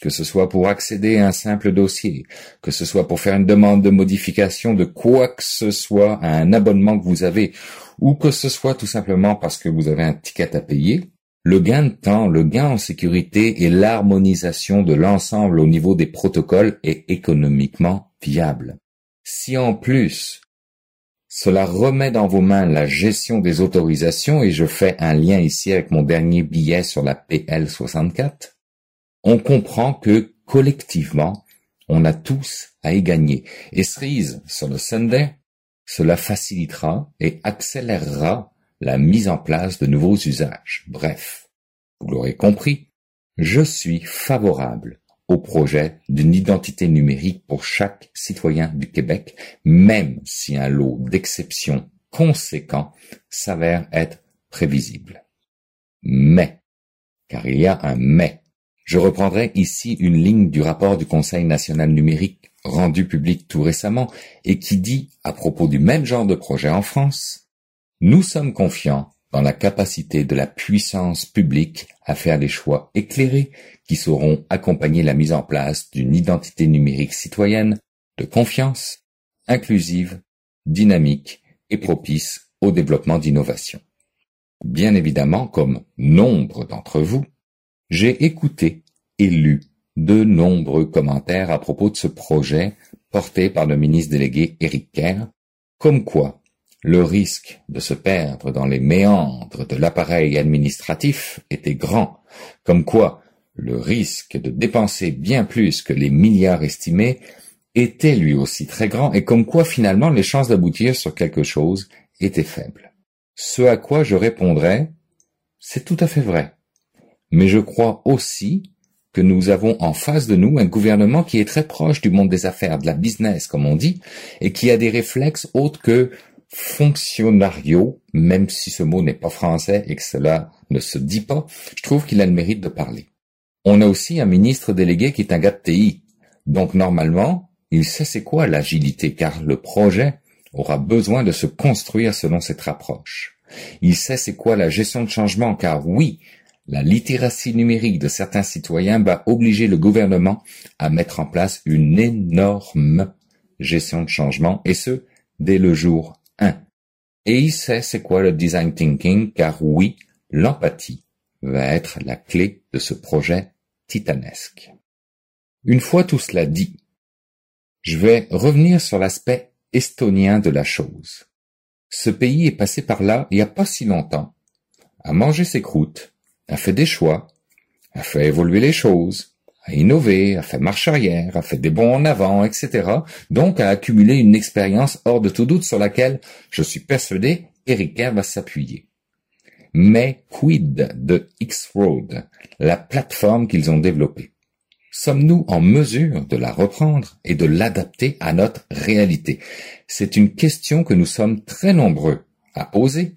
que ce soit pour accéder à un simple dossier, que ce soit pour faire une demande de modification de quoi que ce soit à un abonnement que vous avez, ou que ce soit tout simplement parce que vous avez un ticket à payer, le gain de temps, le gain en sécurité et l'harmonisation de l'ensemble au niveau des protocoles est économiquement viable. Si en plus cela remet dans vos mains la gestion des autorisations et je fais un lien ici avec mon dernier billet sur la PL64. On comprend que collectivement, on a tous à y gagner. Et cerise sur le Sunday, cela facilitera et accélérera la mise en place de nouveaux usages. Bref, vous l'aurez compris, je suis favorable au projet d'une identité numérique pour chaque citoyen du Québec, même si un lot d'exceptions conséquent s'avère être prévisible. Mais, car il y a un mais, je reprendrai ici une ligne du rapport du Conseil national numérique rendu public tout récemment et qui dit, à propos du même genre de projet en France, nous sommes confiants dans la capacité de la puissance publique à faire des choix éclairés qui sauront accompagner la mise en place d'une identité numérique citoyenne de confiance, inclusive, dynamique et propice au développement d'innovation. Bien évidemment, comme nombre d'entre vous, j'ai écouté et lu de nombreux commentaires à propos de ce projet porté par le ministre délégué Éric Kerr, comme quoi le risque de se perdre dans les méandres de l'appareil administratif était grand, comme quoi le risque de dépenser bien plus que les milliards estimés était lui aussi très grand et comme quoi finalement les chances d'aboutir sur quelque chose étaient faibles. Ce à quoi je répondrais, c'est tout à fait vrai. Mais je crois aussi que nous avons en face de nous un gouvernement qui est très proche du monde des affaires, de la business, comme on dit, et qui a des réflexes autres que fonctionnario, même si ce mot n'est pas français et que cela ne se dit pas, je trouve qu'il a le mérite de parler. On a aussi un ministre délégué qui est un gars de TI. Donc normalement, il sait c'est quoi l'agilité, car le projet aura besoin de se construire selon cette approche. Il sait c'est quoi la gestion de changement, car oui, la littératie numérique de certains citoyens va obliger le gouvernement à mettre en place une énorme gestion de changement, et ce, dès le jour et il sait c'est quoi le design thinking, car oui, l'empathie va être la clé de ce projet titanesque. Une fois tout cela dit, je vais revenir sur l'aspect estonien de la chose. Ce pays est passé par là il n'y a pas si longtemps, a mangé ses croûtes, a fait des choix, a fait évoluer les choses, a innové, a fait marche arrière, a fait des bons en avant, etc. Donc a accumulé une expérience hors de tout doute sur laquelle je suis persuadé Eric va s'appuyer. Mais quid de X-Road, la plateforme qu'ils ont développée? Sommes-nous en mesure de la reprendre et de l'adapter à notre réalité? C'est une question que nous sommes très nombreux à poser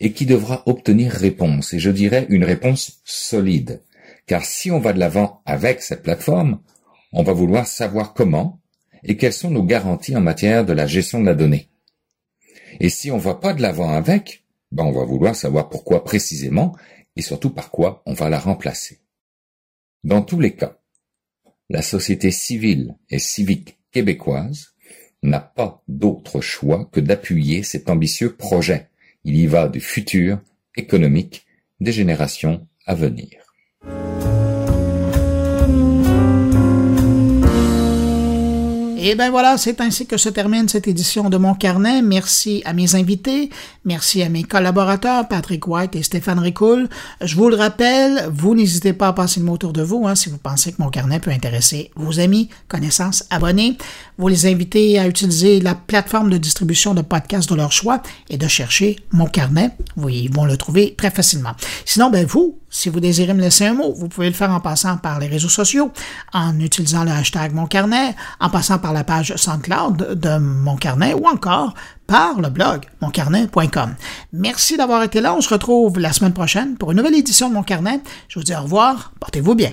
et qui devra obtenir réponse, et je dirais une réponse solide. Car si on va de l'avant avec cette plateforme, on va vouloir savoir comment et quelles sont nos garanties en matière de la gestion de la donnée. Et si on va pas de l'avant avec, ben on va vouloir savoir pourquoi précisément et surtout par quoi on va la remplacer. Dans tous les cas, la société civile et civique québécoise n'a pas d'autre choix que d'appuyer cet ambitieux projet. Il y va du futur économique des générations à venir. Et ben voilà, c'est ainsi que se termine cette édition de Mon Carnet. Merci à mes invités, merci à mes collaborateurs, Patrick White et Stéphane Ricoul. Je vous le rappelle, vous n'hésitez pas à passer le mot autour de vous hein, si vous pensez que Mon Carnet peut intéresser vos amis, connaissances, abonnés. Vous les invitez à utiliser la plateforme de distribution de podcasts de leur choix et de chercher Mon Carnet. Oui, ils vont le trouver très facilement. Sinon, ben vous, si vous désirez me laisser un mot, vous pouvez le faire en passant par les réseaux sociaux, en utilisant le hashtag Mon Carnet, en passant par la page SoundCloud de Mon Carnet ou encore par le blog moncarnet.com. Merci d'avoir été là. On se retrouve la semaine prochaine pour une nouvelle édition de Mon Carnet. Je vous dis au revoir. Portez-vous bien.